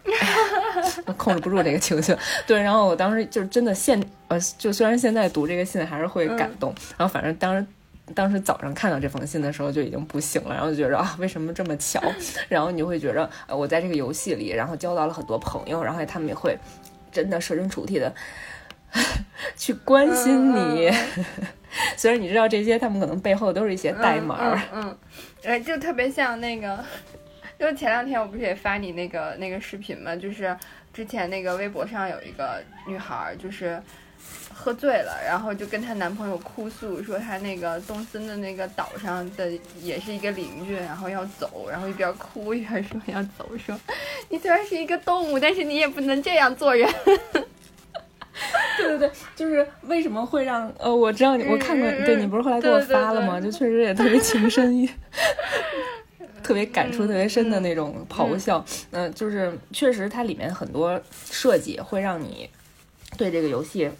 <laughs> 控制不住这个情绪。对，然后我当时就真的现呃，就虽然现在读这个信还是会感动，然后反正当时当时早上看到这封信的时候就已经不行了，然后就觉得啊，为什么这么巧？然后你就会觉得呃，我在这个游戏里，然后交到了很多朋友，然后他们也会真的设身处地的 <laughs> 去关心你。<laughs> 虽然你知道这些，他们可能背后都是一些代码。嗯，哎，就特别像那个。就前两天我不是也发你那个那个视频吗？就是之前那个微博上有一个女孩，就是喝醉了，然后就跟她男朋友哭诉，说她那个东森的那个岛上的也是一个邻居，然后要走，然后一边哭一边说要走，说你虽然是一个动物，但是你也不能这样做人。对对对，就是为什么会让呃，我知道你，我看过，对你不是后来给我发了吗？就确实也特别情深意。<laughs> 特别感触特别深的那种咆哮，嗯，就是确实它里面很多设计会让你对这个游戏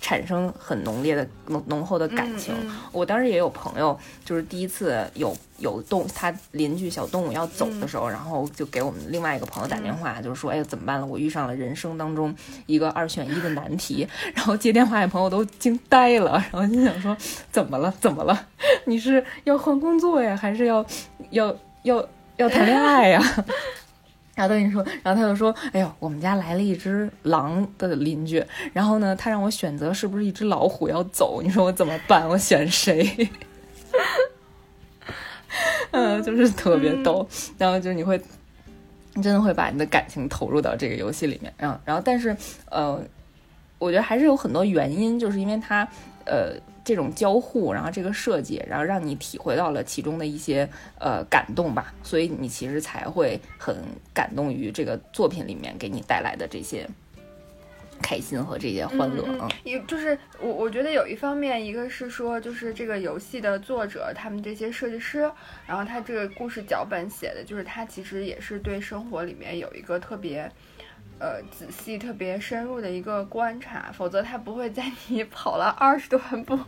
产生很浓烈的浓浓厚的感情。我当时也有朋友，就是第一次有有动他邻居小动物要走的时候，然后就给我们另外一个朋友打电话，就是说，哎，怎么办了？我遇上了人生当中一个二选一的难题。然后接电话的朋友都惊呆了，然后心想说，怎么了？怎么了？你是要换工作呀，还是要要？要要谈恋爱呀，<laughs> 然后他跟你说，然后他就说：“哎呦，我们家来了一只狼的邻居，然后呢，他让我选择是不是一只老虎要走，你说我怎么办？我选谁？” <laughs> 嗯，就是特别逗，然后就你会真的会把你的感情投入到这个游戏里面，然后，然后，但是，呃，我觉得还是有很多原因，就是因为他，呃。这种交互，然后这个设计，然后让你体会到了其中的一些呃感动吧，所以你其实才会很感动于这个作品里面给你带来的这些开开心和这些欢乐。嗯，有就是我我觉得有一方面，一个是说就是这个游戏的作者他们这些设计师，然后他这个故事脚本写的就是他其实也是对生活里面有一个特别。呃，仔细、特别深入的一个观察，否则他不会在你 <laughs> 跑了二十多万步，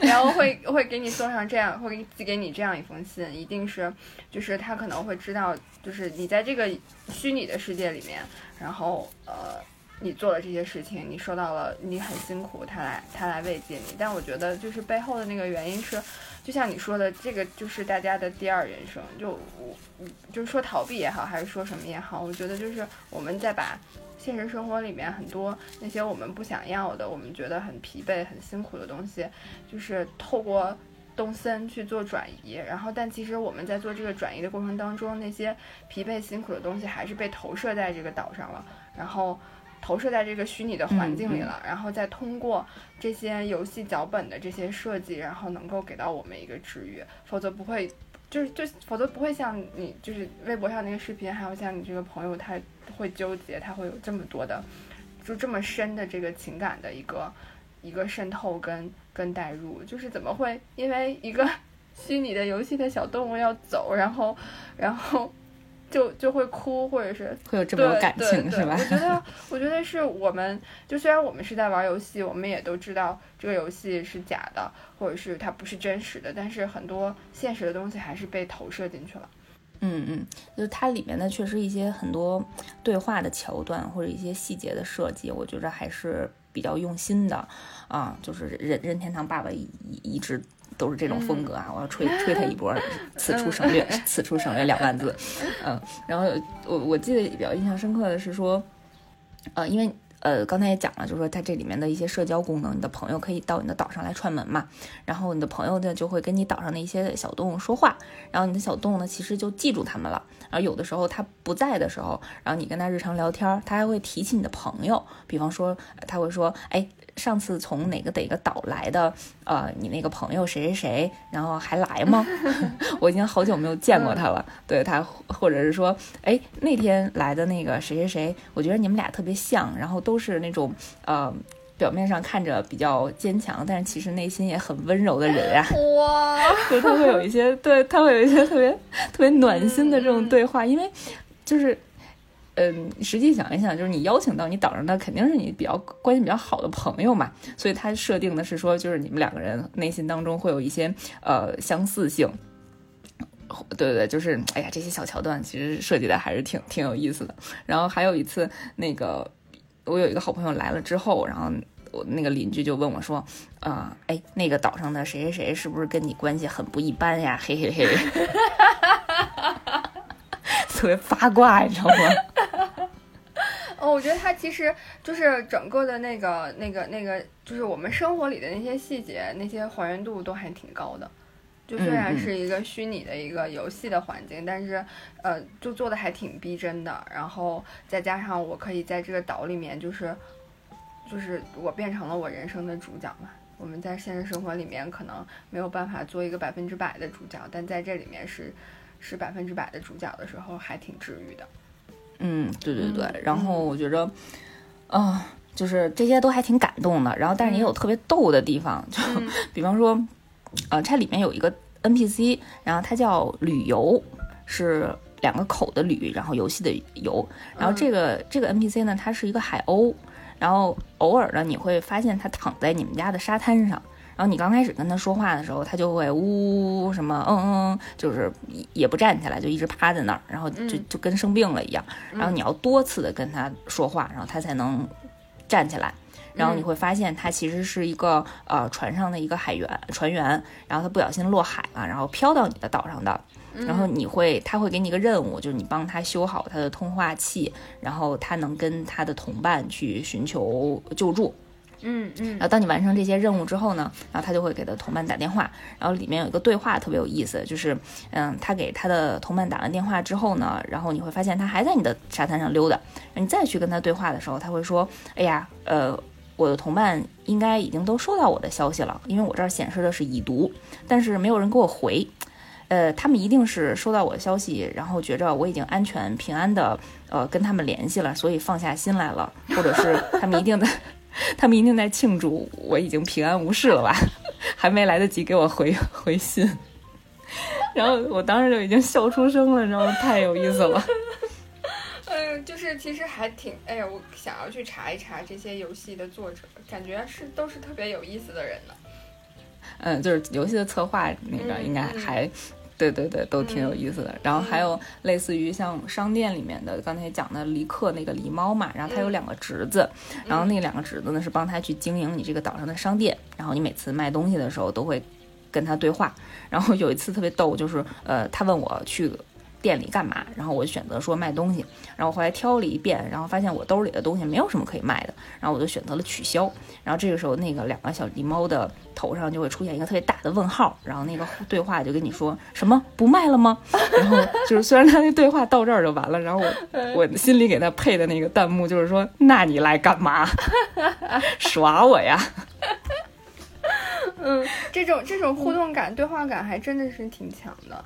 然后会会给你送上这样，会寄给你这样一封信，一定是，就是他可能会知道，就是你在这个虚拟的世界里面，然后呃，你做了这些事情，你受到了，你很辛苦，他来他来慰藉你，但我觉得就是背后的那个原因是。就像你说的，这个就是大家的第二人生。就我，就是说逃避也好，还是说什么也好，我觉得就是我们在把现实生活里面很多那些我们不想要的，我们觉得很疲惫、很辛苦的东西，就是透过动森去做转移。然后，但其实我们在做这个转移的过程当中，那些疲惫、辛苦的东西还是被投射在这个岛上了。然后。投射在这个虚拟的环境里了，然后再通过这些游戏脚本的这些设计，然后能够给到我们一个治愈，否则不会，就是就否则不会像你就是微博上那个视频，还有像你这个朋友，他会纠结，他会有这么多的，就这么深的这个情感的一个一个渗透跟跟代入，就是怎么会因为一个 <laughs> 虚拟的游戏的小动物要走，然后然后。就就会哭，或者是会有这么有感情，是吧？我觉得，<laughs> 我觉得是我们，就虽然我们是在玩游戏，我们也都知道这个游戏是假的，或者是它不是真实的，但是很多现实的东西还是被投射进去了。嗯嗯，就是它里面的确实一些很多对话的桥段或者一些细节的设计，我觉着还是比较用心的啊。就是任任天堂爸爸一一直。都是这种风格啊！我要吹吹他一波，<laughs> 此处省略，此处省略两万字。嗯，然后我我记得比较印象深刻的是说，呃，因为呃刚才也讲了，就是说它这里面的一些社交功能，你的朋友可以到你的岛上来串门嘛，然后你的朋友呢就会跟你岛上的一些小动物说话，然后你的小动物呢其实就记住他们了，然后有的时候它不在的时候，然后你跟它日常聊天，它还会提起你的朋友，比方说他会说，哎。上次从哪个哪个岛来的？呃，你那个朋友谁谁谁，然后还来吗？<laughs> <laughs> 我已经好久没有见过他了。对他，或者是说，哎，那天来的那个谁谁谁，我觉得你们俩特别像，然后都是那种呃，表面上看着比较坚强，但是其实内心也很温柔的人啊。哇，<laughs> 就他会有一些，对他会有一些特别特别暖心的这种对话，因为就是。嗯，实际想一想，就是你邀请到你岛上的肯定是你比较关系比较好的朋友嘛，所以他设定的是说，就是你们两个人内心当中会有一些呃相似性。对对对，就是哎呀，这些小桥段其实设计的还是挺挺有意思的。然后还有一次，那个我有一个好朋友来了之后，然后我那个邻居就问我说，啊，哎，那个岛上的谁谁谁是不是跟你关系很不一般呀？嘿嘿嘿。<laughs> <laughs> 特别八卦，你知道吗？<laughs> 哦，我觉得它其实就是整个的那个、那个、那个，就是我们生活里的那些细节，那些还原度都还挺高的。就虽然是一个虚拟的一个游戏的环境，但是呃，就做的还挺逼真的。然后再加上我可以在这个岛里面，就是就是我变成了我人生的主角嘛。我们在现实生活里面可能没有办法做一个百分之百的主角，但在这里面是。是百分之百的主角的时候，还挺治愈的。嗯，对对对。然后我觉着，啊，就是这些都还挺感动的。然后，但是也有特别逗的地方，就 <laughs> 比方说，呃，它里面有一个 NPC，然后它叫旅游，是两个口的旅，然后游戏的游。然后这个这个 NPC 呢，它是一个海鸥，然后偶尔呢，你会发现它躺在你们家的沙滩上。然后你刚开始跟他说话的时候，他就会呜什么嗯嗯，就是也不站起来，就一直趴在那儿，然后就就跟生病了一样。然后你要多次的跟他说话，然后他才能站起来。然后你会发现他其实是一个呃船上的一个海员船员，然后他不小心落海了，然后飘到你的岛上的。然后你会他会给你一个任务，就是你帮他修好他的通话器，然后他能跟他的同伴去寻求救助。嗯嗯，然后当你完成这些任务之后呢，然后他就会给他同伴打电话，然后里面有一个对话特别有意思，就是嗯，他给他的同伴打完电话之后呢，然后你会发现他还在你的沙滩上溜达，你再去跟他对话的时候，他会说，哎呀，呃，我的同伴应该已经都收到我的消息了，因为我这儿显示的是已读，但是没有人给我回，呃，他们一定是收到我的消息，然后觉着我已经安全平安的呃跟他们联系了，所以放下心来了，或者是他们一定在，<laughs> 他们一定在庆祝我已经平安无事了吧，还没来得及给我回 <laughs> 回信，然后我当时就已经笑出声了，然后太有意思了。<laughs> 嗯，就是其实还挺，哎呀，我想要去查一查这些游戏的作者，感觉是都是特别有意思的人呢。嗯，就是游戏的策划那个应该还，对对对，都挺有意思的。然后还有类似于像商店里面的，刚才讲的黎克那个狸猫嘛，然后他有两个侄子，然后那两个侄子呢是帮他去经营你这个岛上的商店，然后你每次卖东西的时候都会跟他对话。然后有一次特别逗，就是呃，他问我去。店里干嘛？然后我就选择说卖东西，然后后来挑了一遍，然后发现我兜里的东西没有什么可以卖的，然后我就选择了取消。然后这个时候，那个两个小狸猫的头上就会出现一个特别大的问号，然后那个对话就跟你说什么不卖了吗？<laughs> 然后就是虽然他那对话到这儿就完了，然后我 <laughs> 我心里给他配的那个弹幕就是说，那你来干嘛？<laughs> 耍我呀？嗯，这种这种互动感、对话感还真的是挺强的。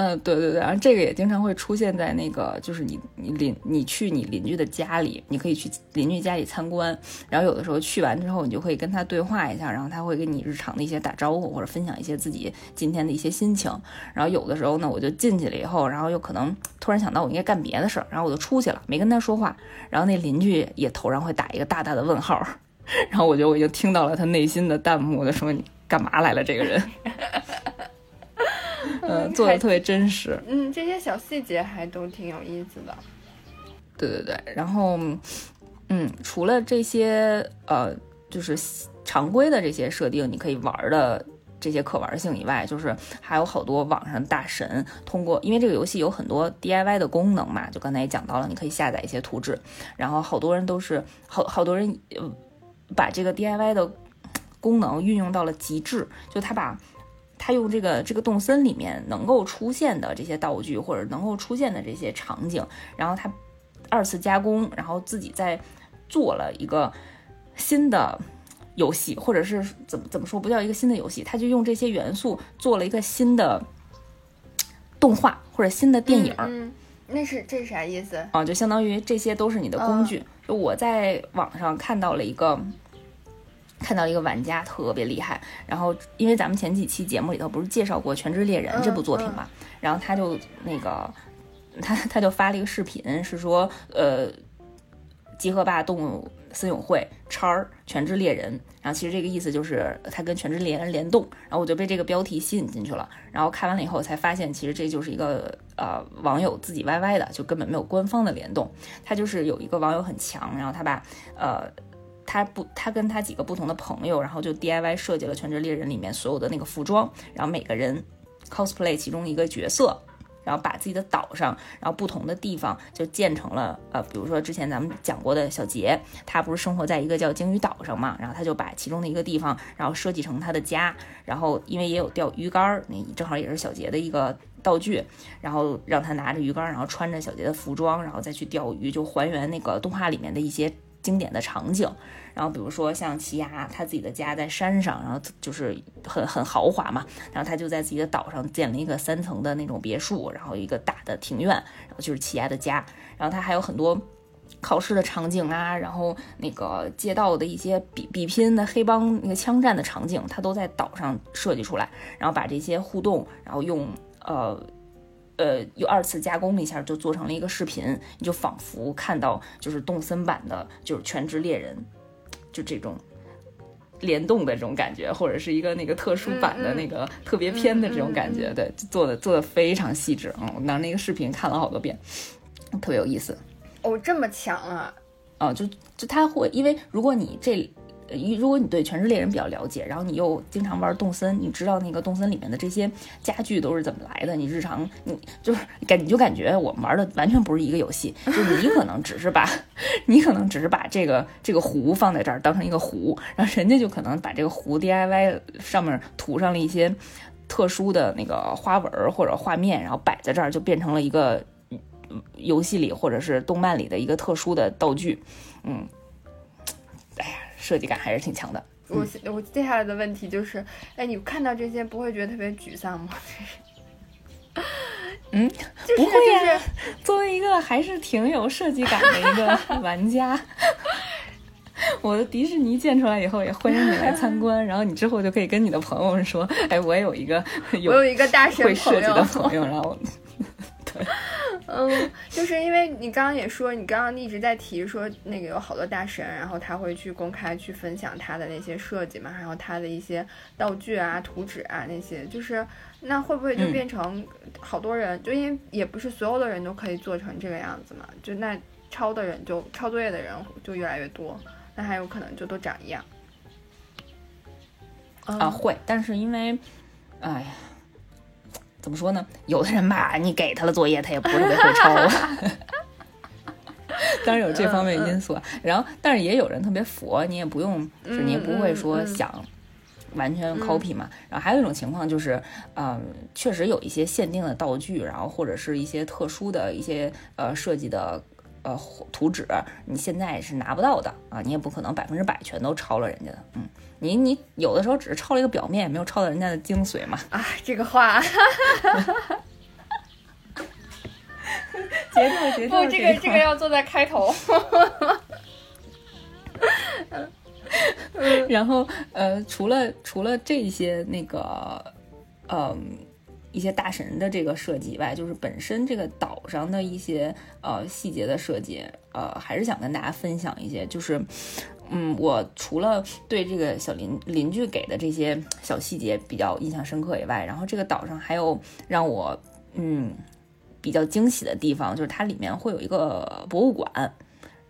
嗯，对对对，然后这个也经常会出现在那个，就是你你邻你去你邻居的家里，你可以去邻居家里参观，然后有的时候去完之后，你就可以跟他对话一下，然后他会跟你日常的一些打招呼，或者分享一些自己今天的一些心情。然后有的时候呢，我就进去了以后，然后又可能突然想到我应该干别的事儿，然后我就出去了，没跟他说话。然后那邻居也头上会打一个大大的问号，<laughs> 然后我觉得我已经听到了他内心的弹幕，的说你干嘛来了，这个人。<laughs> <laughs> 嗯，做的特别真实。嗯，这些小细节还都挺有意思的。对对对，然后，嗯，除了这些呃，就是常规的这些设定，你可以玩的这些可玩性以外，就是还有好多网上大神通过，因为这个游戏有很多 DIY 的功能嘛，就刚才也讲到了，你可以下载一些图纸，然后好多人都是好好多人把这个 DIY 的功能运用到了极致，就他把。他用这个这个动森里面能够出现的这些道具，或者能够出现的这些场景，然后他二次加工，然后自己再做了一个新的游戏，或者是怎么怎么说不叫一个新的游戏，他就用这些元素做了一个新的动画或者新的电影。嗯，那是这是啥意思？啊，就相当于这些都是你的工具。就我在网上看到了一个。看到一个玩家特别厉害，然后因为咱们前几期节目里头不是介绍过《全职猎人》这部作品嘛，然后他就那个 <laughs> 他他就发了一个视频，是说呃，集合吧动物森友会叉儿全职猎人，然后其实这个意思就是他跟全职猎人联动，然后我就被这个标题吸引进去了，然后看完了以后才发现，其实这就是一个呃网友自己 YY 的，就根本没有官方的联动，他就是有一个网友很强，然后他把呃。他不，他跟他几个不同的朋友，然后就 DIY 设计了《全职猎人》里面所有的那个服装，然后每个人 cosplay 其中一个角色，然后把自己的岛上，然后不同的地方就建成了，呃，比如说之前咱们讲过的小杰，他不是生活在一个叫鲸鱼岛上嘛，然后他就把其中的一个地方，然后设计成他的家，然后因为也有钓鱼竿，那正好也是小杰的一个道具，然后让他拿着鱼竿，然后穿着小杰的服装，然后再去钓鱼，就还原那个动画里面的一些经典的场景。然后比如说像奇亚，他自己的家在山上，然后就是很很豪华嘛。然后他就在自己的岛上建了一个三层的那种别墅，然后一个大的庭院，然后就是奇亚的家。然后他还有很多考试的场景啊，然后那个街道的一些比比拼的黑帮那个枪战的场景，他都在岛上设计出来，然后把这些互动，然后用呃呃又二次加工了一下，就做成了一个视频，你就仿佛看到就是动森版的，就是全职猎人。就这种联动的这种感觉，或者是一个那个特殊版的那个特别篇的这种感觉，对，做的做的非常细致嗯，我拿那个视频看了好多遍，特别有意思。哦，这么强啊！啊，就就他会，因为如果你这。如果你对《全职猎人》比较了解，然后你又经常玩动森，你知道那个动森里面的这些家具都是怎么来的？你日常你就是感你就感觉我们玩的完全不是一个游戏，就你可能只是把，<laughs> 你可能只是把这个这个壶放在这儿当成一个壶，然后人家就可能把这个壶 DIY 上面涂上了一些特殊的那个花纹或者画面，然后摆在这儿就变成了一个游戏里或者是动漫里的一个特殊的道具，嗯。设计感还是挺强的。我我接下来的问题就是，哎，你看到这些不会觉得特别沮丧吗？嗯，<laughs> 不会呀。作为一个还是挺有设计感的一个 <laughs> 玩家，我的迪士尼建出来以后也欢迎你来参观。然后你之后就可以跟你的朋友们说：“哎，我有一个有有一个大神会设计的朋友。”然后，对，<laughs> 嗯，就是因为你刚刚也说，你刚刚一直在提说那个有好多大神，然后他会去公开去分享他的那些设计嘛，然后他的一些道具啊、图纸啊那些，就是。那会不会就变成好多人？就因为也不是所有的人都可以做成这个样子嘛。就那抄的人就抄作业的人就越来越多，那还有可能就都长一样。啊，会，但是因为，哎呀，怎么说呢？有的人吧，你给他了作业，他也不是特别会抄。<laughs> 当然有这方面因素，然后但是也有人特别佛，你也不用，就是你也不会说想。完全 copy 嘛，然后还有一种情况就是，嗯，确实有一些限定的道具，然后或者是一些特殊的一些呃设计的呃图纸，你现在是拿不到的啊，你也不可能百分之百全都抄了人家的，嗯，你你有的时候只是抄了一个表面，也没有抄到人家的精髓嘛。啊，这个话，节 <laughs> 奏节奏，不，这个这个要坐在开头。<laughs> 然后，呃，除了除了这些那个，嗯，一些大神的这个设计以外，就是本身这个岛上的一些呃细节的设计，呃，还是想跟大家分享一些。就是，嗯，我除了对这个小邻邻居给的这些小细节比较印象深刻以外，然后这个岛上还有让我嗯比较惊喜的地方，就是它里面会有一个博物馆。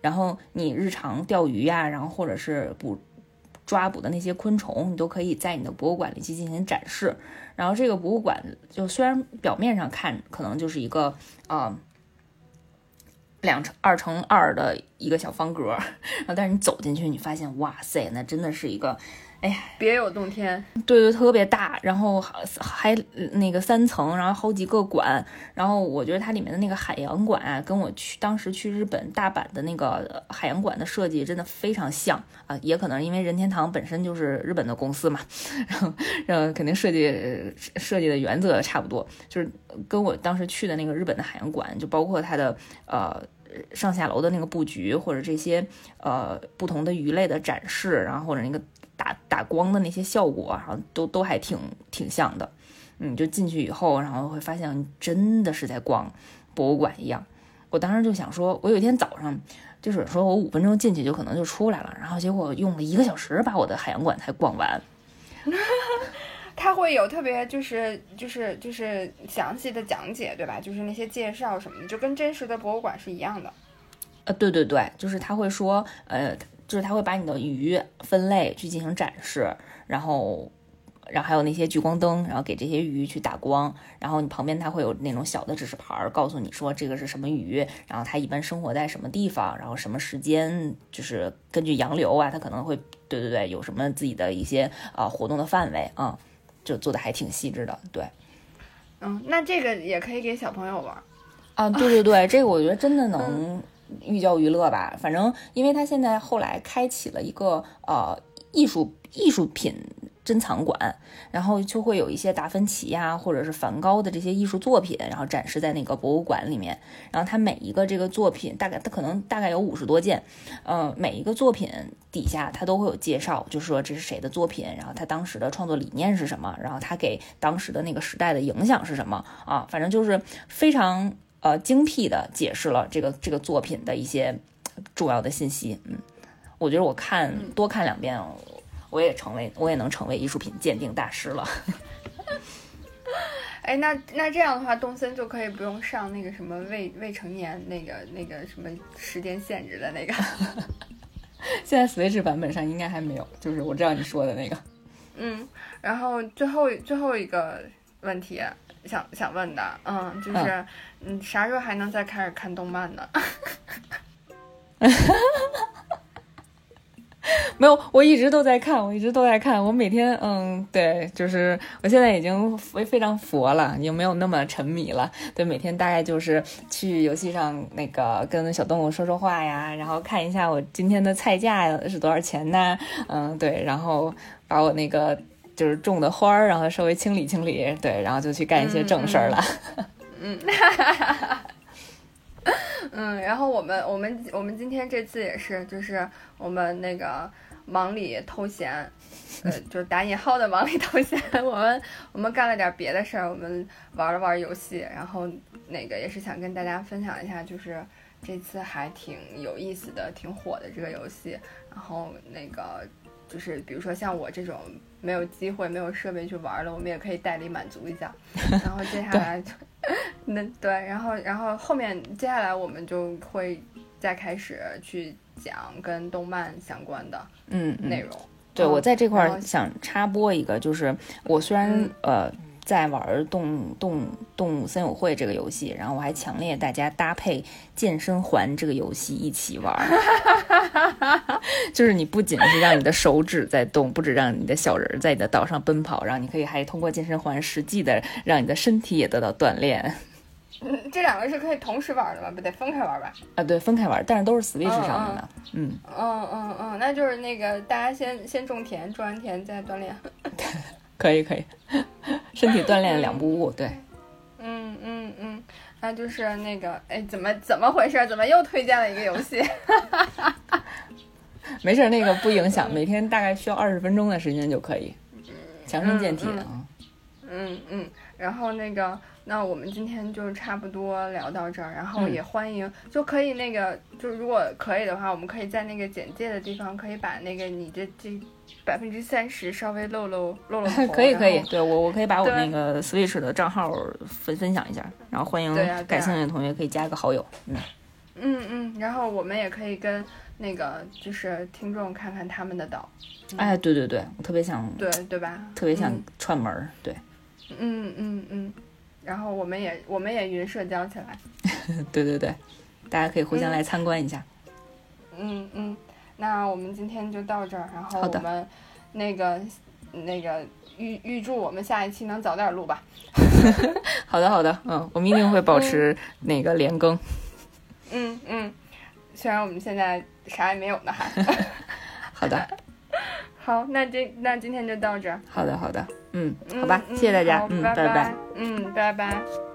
然后你日常钓鱼呀，然后或者是捕抓捕的那些昆虫，你都可以在你的博物馆里去进行展示。然后这个博物馆就虽然表面上看可能就是一个啊两乘二乘二的一个小方格，<laughs> 但是你走进去，你发现哇塞，那真的是一个。哎呀，别有洞天，对对，特别大，然后还那个三层，然后好几个馆，然后我觉得它里面的那个海洋馆啊，跟我去当时去日本大阪的那个海洋馆的设计真的非常像啊，也可能因为任天堂本身就是日本的公司嘛，<laughs> 然后然后肯定设计设计的原则差不多，就是跟我当时去的那个日本的海洋馆，就包括它的呃上下楼的那个布局，或者这些呃不同的鱼类的展示，然后或者那个。打打光的那些效果，然后都都还挺挺像的，嗯，就进去以后，然后会发现真的是在逛博物馆一样。我当时就想说，我有一天早上就是说我五分钟进去就可能就出来了，然后结果用了一个小时把我的海洋馆才逛完。<laughs> 他会有特别就是就是就是详细的讲解，对吧？就是那些介绍什么的，就跟真实的博物馆是一样的。呃，对对对，就是他会说，呃。就是他会把你的鱼分类去进行展示，然后，然后还有那些聚光灯，然后给这些鱼去打光，然后你旁边它会有那种小的指示牌，告诉你说这个是什么鱼，然后它一般生活在什么地方，然后什么时间，就是根据洋流啊，它可能会，对对对，有什么自己的一些啊活动的范围啊，就做的还挺细致的，对，嗯，那这个也可以给小朋友玩啊，对对对，这个我觉得真的能。寓教于乐吧，反正因为他现在后来开启了一个呃艺术艺术品珍藏馆，然后就会有一些达芬奇呀或者是梵高的这些艺术作品，然后展示在那个博物馆里面。然后他每一个这个作品大概他可能大概有五十多件，呃，每一个作品底下他都会有介绍，就是说这是谁的作品，然后他当时的创作理念是什么，然后他给当时的那个时代的影响是什么啊，反正就是非常。呃，精辟的解释了这个这个作品的一些重要的信息。嗯，我觉得我看多看两遍，我也成为我也能成为艺术品鉴定大师了。哎，那那这样的话，东森就可以不用上那个什么未未成年那个那个什么时间限制的那个。<laughs> 现在 Switch 版本上应该还没有，就是我知道你说的那个。嗯，然后最后最后一个问题。想想问的，嗯，就是，你，啥时候还能再开始看动漫呢？<laughs> 没有，我一直都在看，我一直都在看。我每天，嗯，对，就是我现在已经非非常佛了，也没有那么沉迷了。对，每天大概就是去游戏上那个跟小动物说说话呀，然后看一下我今天的菜价是多少钱呢？嗯，对，然后把我那个。就是种的花儿，然后稍微清理清理，对，然后就去干一些正事儿了。嗯，<laughs> <laughs> 嗯，然后我们我们我们今天这次也是，就是我们那个忙里偷闲，呃，就是打引号的忙里偷闲，<laughs> 我们我们干了点别的事儿，我们玩了玩游戏，然后那个也是想跟大家分享一下，就是这次还挺有意思的、挺火的这个游戏，然后那个就是比如说像我这种没有机会、没有设备去玩了，我们也可以代理满足一下，<laughs> 然后接下来就。<laughs> 那对，然后然后后面接下来我们就会再开始去讲跟动漫相关的嗯嗯内容。对，嗯我在这块儿想插播一个，就是我虽然、嗯呃在玩动动动物森友会这个游戏，然后我还强烈大家搭配健身环这个游戏一起玩儿，<laughs> 就是你不仅是让你的手指在动，不止让你的小人在你的岛上奔跑，然后你可以还通过健身环实际的让你的身体也得到锻炼嗯，这两个是可以同时玩的吗？不得分开玩吧？啊。对，分开玩，但是都是 Switch 上面的，嗯，嗯嗯嗯，那就是那个大家先先种田，种完田再锻炼。<laughs> 可以可以，<laughs> 身体锻炼两不误，对。嗯嗯嗯，那就是那个，哎，怎么怎么回事？怎么又推荐了一个游戏？<laughs> 没事儿，那个不影响，每天大概需要二十分钟的时间就可以，强身健体嗯嗯啊。嗯嗯，然后那个，那我们今天就差不多聊到这儿，然后嗯也欢迎，就可以那个，就如果可以的话，我们可以在那个简介的地方，可以把那个你这这百分之三十稍微露露露露 <laughs> 头，可以可以对我我可以把我那个 Switch 的账号分分享一下，然后欢迎感兴趣的同学可以加个好友。嗯，嗯嗯，然后我们也可以跟那个就是听众看看他们的岛，哎，对对对，我特别想对对吧？特别想嗯。串门儿，对。嗯嗯嗯，然后我们也我们也云社交起来，<laughs> 对对对，大家可以互相嗯。来参观一下。嗯嗯，那我们今天就到这儿，然后我们那个那个预预祝我们下一期能早点录吧。<laughs> 好的好的，嗯，我们一定会保持那个连更。嗯嗯，虽然我们现在啥也没有呢，还。<laughs> 好的 <laughs> 好，那这那今天就到这儿。好的好的，嗯，嗯好吧，嗯谢谢大家，嗯，拜拜拜。嗯，拜拜。